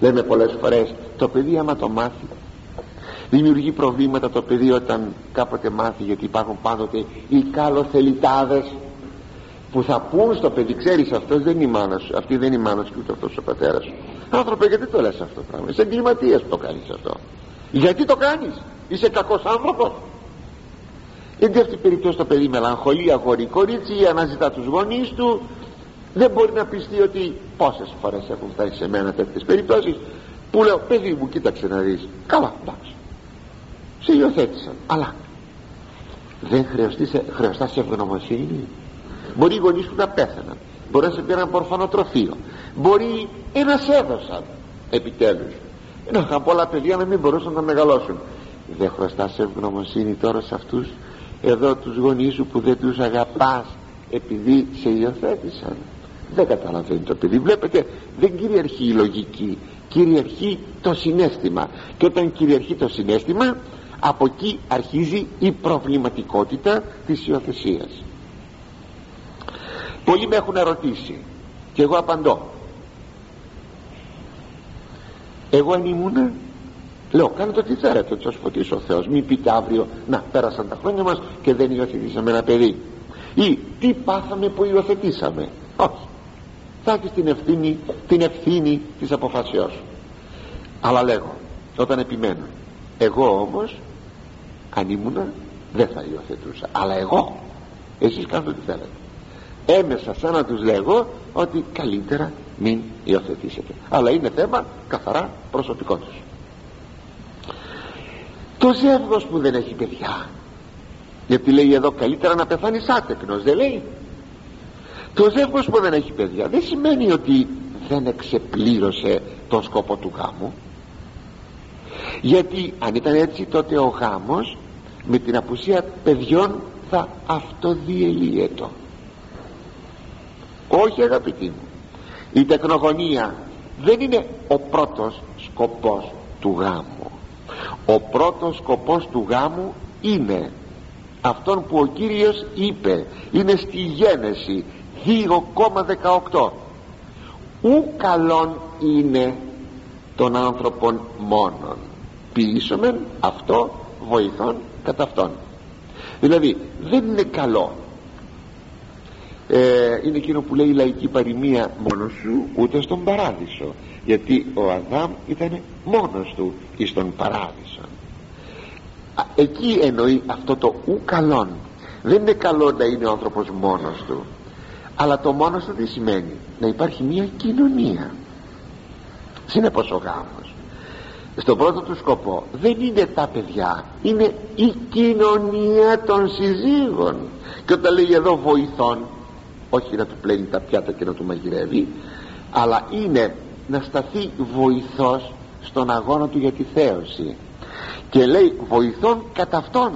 Λέμε πολλές φορές το παιδί άμα το μάθει δημιουργεί προβλήματα το παιδί όταν κάποτε μάθει γιατί υπάρχουν πάντοτε οι καλοθελητάδες που θα πούν στο παιδί ξέρεις αυτός δεν είναι η μάνα σου αυτή δεν είναι η μάνα σου και ούτε αυτός ο πατέρας σου άνθρωπε γιατί το λες αυτό το πράγμα είσαι εγκληματίας που το κάνεις αυτό. Γιατί το κάνεις είσαι κακός άνθρωπος είναι αυτή η περίπτωση το παιδί μελαγχολία αγόρι κορίτσι αναζητά τους γονείς του. Δεν μπορεί να πιστεί ότι πόσες φορές έχουν φτάσει σε μένα τέτοιες περιπτώσεις που λέω παιδί μου κοίταξε να δεις καλά εντάξει. Σε υιοθέτησαν. Αλλά δεν χρειαστά σε ευγνωμοσύνη. Μπορεί οι γονείς σου να πέθαναν. Μπορεί να σε πήραν πορφανοτροφείο. Μπορεί ένα έδωσαν επιτέλους. Να είχαν πολλά παιδιά να μην μπορούσαν να μεγαλώσουν. Δεν χρωστά σε ευγνωμοσύνη τώρα σε αυτούς εδώ τους γονείς σου που δεν τους αγαπάς επειδή σε υιοθέτησαν. Δεν καταλαβαίνει το παιδί. Βλέπετε δεν κυριαρχεί η λογική. Κυριαρχεί το συνέστημα. Και όταν κυριαρχεί το συνέστημα από εκεί αρχίζει η προβληματικότητα της υιοθεσίας. Πολλοί με έχουν ερωτήσει. Και εγώ απαντώ. Εγώ αν ήμουν λέω κάνετε ό,τι θέλετε ότι σας φωτίσει ο Θεός. Μην πείτε αύριο να πέρασαν τα χρόνια μας και δεν υιοθετήσαμε ένα παιδί ή τι πάθαμε που υιοθετήσαμε όχι. Θα έχεις την ευθύνη την ευθύνη της αποφάσεώς. Αλλά λέγω όταν επιμένω εγώ όμως αν ήμουνα δεν θα υιοθετούσα αλλά εγώ εσείς κάνετε ό,τι θέλετε έμεσα σαν να τους λέγω ότι καλύτερα μην υιοθετήσετε. Αλλά είναι θέμα καθαρά προσωπικό τους το ζεύγος που δεν έχει παιδιά. Γιατί λέει εδώ καλύτερα να πεθάνεις άτεκνος δεν λέει. Το ζεύγος που δεν έχει παιδιά δεν σημαίνει ότι δεν εξεπλήρωσε το σκοπό του γάμου. Γιατί αν ήταν έτσι τότε ο γάμος με την απουσία παιδιών θα αυτοδιελύεται. Όχι αγαπητοί μου η τεκνογωνία δεν είναι ο πρώτος σκοπός του γάμου ο πρώτος σκοπός του γάμου είναι αυτόν που ο Κύριος είπε είναι στη γένεση 2,18 ου καλόν είναι των άνθρωπων μόνον. Ποιήσομεν αυτό βοηθών κατά αυτόν. Δηλαδή δεν είναι καλό ε, είναι εκείνο που λέει η λαϊκή παροιμία μόνος σου ούτε στον παράδεισο γιατί ο Αδάμ ήταν μόνος του εις τον παράδεισο. Εκεί εννοεί αυτό το ου καλόν δεν είναι καλό να είναι ο άνθρωπος μόνος του. Αλλά το μόνος του τι σημαίνει; Να υπάρχει μια κοινωνία. Συνεπώς ο γάμος. Στον πρώτο του σκοπό δεν είναι τα παιδιά είναι η κοινωνία των συζύγων. Και όταν λέει εδώ βοηθών όχι να του πλένει τα πιάτα και να του μαγειρεύει αλλά είναι να σταθεί βοηθός στον αγώνα του για τη θέωση. Και λέει βοηθών κατά αυτόν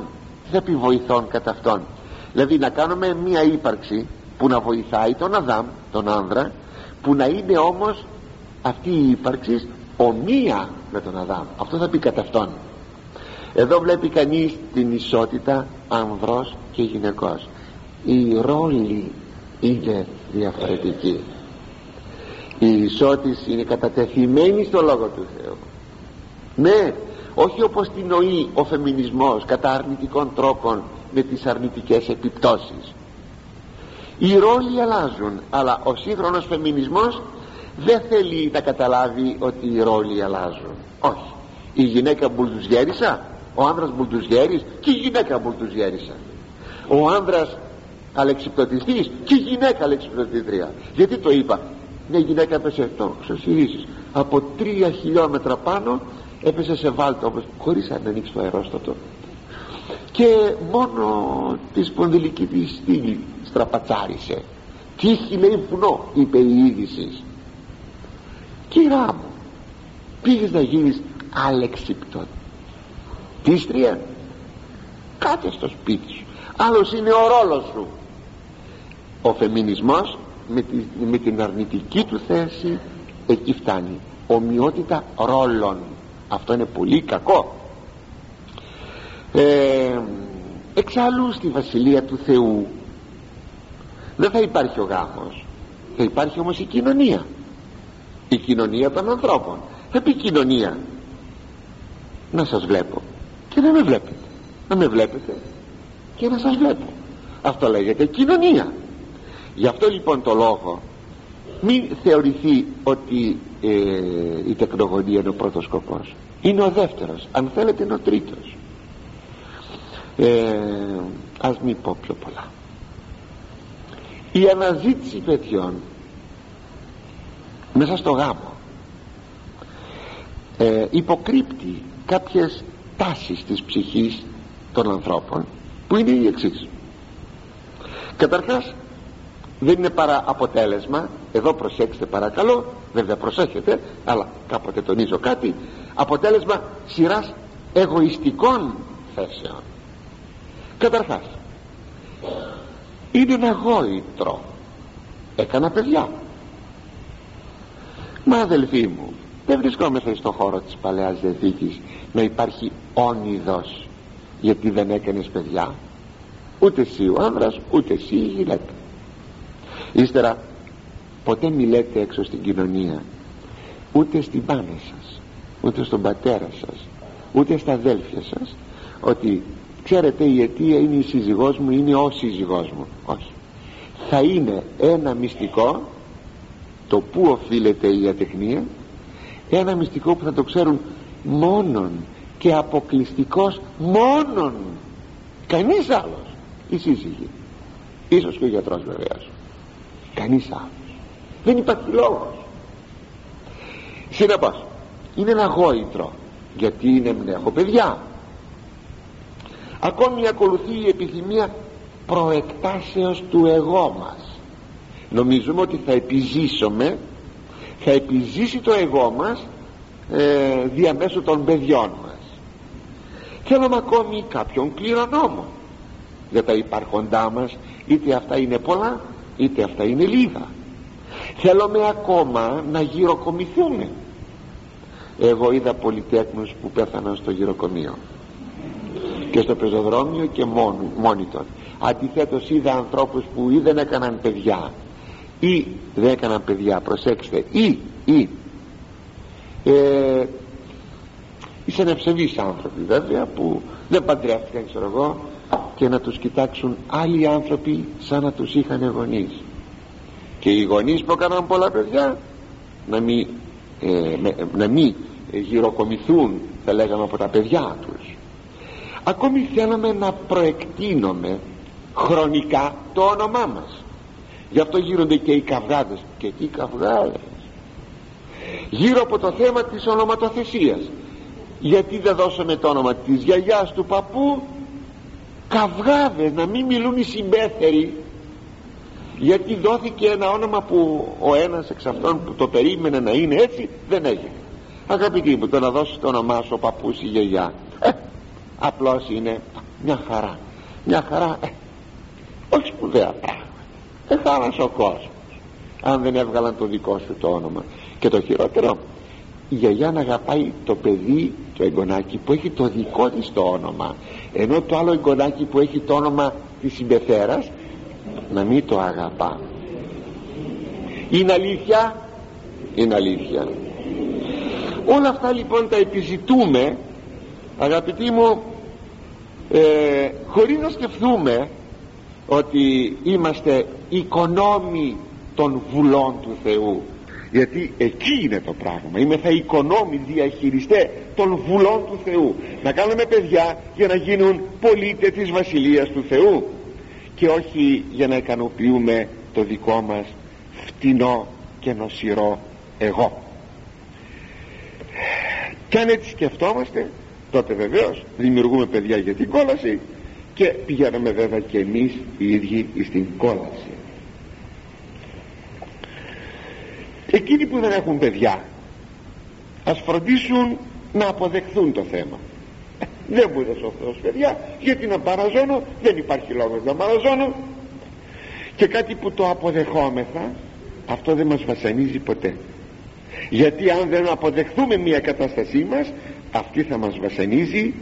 δεν πει βοηθών κατά αυτόν δηλαδή να κάνουμε μία ύπαρξη που να βοηθάει τον Αδάμ τον άνδρα που να είναι όμως αυτή η ύπαρξη ομοία με τον Αδάμ. Αυτό θα πει κατά αυτόν. Εδώ βλέπει κανείς την ισότητα ανδρός και γυναικός. Η ρόλη είναι διαφορετική. Η ισότηση είναι κατατεθειμένη στο Λόγο του Θεού. Ναι όχι όπως την νοεί ο φεμινισμός κατά αρνητικών τρόπων με τις αρνητικές επιπτώσεις. Οι ρόλοι αλλάζουν αλλά ο σύγχρονος φεμινισμός δεν θέλει να καταλάβει ότι οι ρόλοι αλλάζουν. Όχι. Η γυναίκα μπουλτουζιέρισα ο άνδρας μπουλτουζιέρης και η γυναίκα μπουλτουζιέρισα ο άνδρας αλεξιπτωτιστής και η γυναίκα αλεξιπτωτήτρια γιατί το είπα μια γυναίκα έπεσε το ξεσυρίσεις από τρία χιλιόμετρα πάνω έπεσε σε βάλτο όπως χωρίς να ανοίξει το αερόστατο. Και μόνο της σπονδυλική της στήλη στραπατσάρισε. Τύχη λέει βουνό είπε η είδηση. Κυρά μου πήγες να γίνεις αλεξιπτωτίστρια. Κάτσε στο σπίτι σου. Άλλος είναι ο ρόλος σου ο φεμινισμός με, με την αρνητική του θέση εκεί φτάνει. Ομοιότητα ρόλων. Αυτό είναι πολύ κακό. Ε, εξάλλου στη Βασιλεία του Θεού δεν θα υπάρχει ο γάμος. Θα υπάρχει όμως η κοινωνία. Η κοινωνία των ανθρώπων. Θα πει κοινωνία να σας βλέπω. Και να με βλέπετε. Να με βλέπετε και να σας βλέπω. Αυτό λέγεται κοινωνία γι' αυτό λοιπόν το λόγο μην θεωρηθεί ότι ε, η τεχνογωνία είναι ο πρώτος σκοπός. Είναι ο δεύτερος. Αν θέλετε είναι ο τρίτος. Ε, ας μην πω πιο πολλά. Η αναζήτηση παιδιών μέσα στο γάμο ε, υποκρύπτει κάποιες τάσεις της ψυχής των ανθρώπων που που είναι η εξής. Καταρχάς δεν είναι παρά αποτέλεσμα. Εδώ προσέξτε παρακαλώ. Βέβαια προσέχετε αλλά κάποτε τονίζω κάτι. Αποτέλεσμα σειράς εγωιστικών θέσεων. Καταρχάς είναι ένα γόητρο. Έκανα παιδιά. Μα αδελφοί μου δεν βρισκόμαστε στον χώρο της Παλαιάς Διαθήκης να υπάρχει όνειδος γιατί δεν έκανες παιδιά. Ούτε εσύ ο άνδρας ούτε εσύ η γυναίκα ύστερα ποτέ μιλέτε έξω στην κοινωνία ούτε στην πάνα σας ούτε στον πατέρα σας ούτε στα αδέλφια σας ότι ξέρετε η αιτία είναι η σύζυγός μου είναι ο σύζυγός μου. Όχι. Θα είναι ένα μυστικό το που οφείλεται η ατεχνία ένα μυστικό που θα το ξέρουν μόνον και αποκλειστικός μόνον κανείς άλλος η σύζυγη. Ίσως και ο γιατρός βεβαίως κανείς άλλος. Δεν υπάρχει λόγος. Συνεπώς είναι ένα γόητρο γιατί είναι έχω παιδιά. Ακόμη ακολουθεί η επιθυμία προεκτάσεως του εγώ μας. Νομίζουμε ότι θα επιζήσουμε θα επιζήσει το εγώ μας ε, διαμέσου των παιδιών μας. Θέλουμε ακόμη κάποιον κληρονόμο. Για τα υπάρχοντά μας είτε αυτά είναι πολλά είτε αυτά είναι λίγα. Θέλουμε ακόμα να γυροκομηθούμε. Εγώ είδα πολυτέχνους που πέθαναν στο γυροκομείο. Και στο πεζοδρόμιο και μόνο, μόνοι των αντιθέτως είδα ανθρώπους που ή δεν έκαναν παιδιά ή δεν έκαναν παιδιά προσέξτε ή, ή. Ε, ήσαν ευσεβείς άνθρωποι βέβαια που δεν παντρεύτηκαν ξέρω εγώ και να τους κοιτάξουν άλλοι άνθρωποι σαν να τους είχαν γονείς. Και οι γονείς που έκαναν πολλά παιδιά να μην, ε, να μην γυροκομηθούν θα λέγαμε από τα παιδιά τους. Ακόμη θέλαμε να προεκτείνουμε χρονικά το όνομά μας. Γι' αυτό γύρονται και οι καυγάδες. Και τι καυγάδες; Γύρω από το θέμα της ονοματοθεσίας. Γιατί δεν δώσαμε το όνομα της γιαγιάς του παππού καυγάδες να μην μιλούν οι συμπέθεροι. Γιατί δόθηκε ένα όνομα που ο ένας εξ αυτών που το περίμενε να είναι έτσι δεν έγινε. Αγαπητοί μου το να δώσεις το όνομά σου ο παππούς η γιαγιά ε, απλώς είναι μια χαρά. Μια χαρά ε, όχι σπουδαία πράγματα. Εχάρασε ο κόσμος. Αν δεν έβγαλαν το δικό σου το όνομα. Και το χειρότερο η γιαγιά να αγαπάει το παιδί το εγγονάκι που έχει το δικό της το όνομα. Ενώ το άλλο εγγονάκι που έχει το όνομα της συμπεθέρας να μην το αγαπά. Είναι αλήθεια; Είναι αλήθεια. Όλα αυτά λοιπόν τα επιζητούμε αγαπητοί μου ε, χωρίς να σκεφτούμε ότι είμαστε οικονόμοι των βουλών του Θεού γιατί εκεί είναι το πράγμα. Είμαι θα οικονόμοι διαχειριστέ των βουλών του Θεού. Να κάνουμε παιδιά για να γίνουν πολίτες της Βασιλείας του Θεού. Και όχι για να ικανοποιούμε το δικό μας φτηνό και νοσηρό εγώ. Και αν έτσι σκεφτόμαστε τότε βεβαίως δημιουργούμε παιδιά για την κόλαση και πηγαίνουμε βέβαια και εμείς οι ίδιοι στην κόλαση εκείνοι που δεν έχουν παιδιά ας φροντίσουν να αποδεχθούν το θέμα. Δεν μου έδωσε ο Θεός παιδιά γιατί να παραζώνω δεν υπάρχει λόγος να παραζώνω. Και κάτι που το αποδεχόμεθα αυτό δεν μας βασανίζει ποτέ. Γιατί αν δεν αποδεχθούμε μια κατάστασή μας αυτή θα μας βασανίζει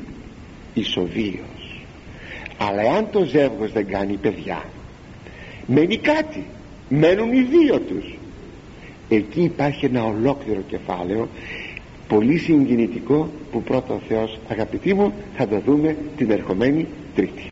ισοβίως. Αλλά αν το ζεύγος δεν κάνει παιδιά μένει κάτι μένουν οι δύο τους εκεί υπάρχει ένα ολόκληρο κεφάλαιο πολύ συγκινητικό που πρώτο ο Θεός αγαπητοί μου θα το δούμε την ερχομένη Τρίτη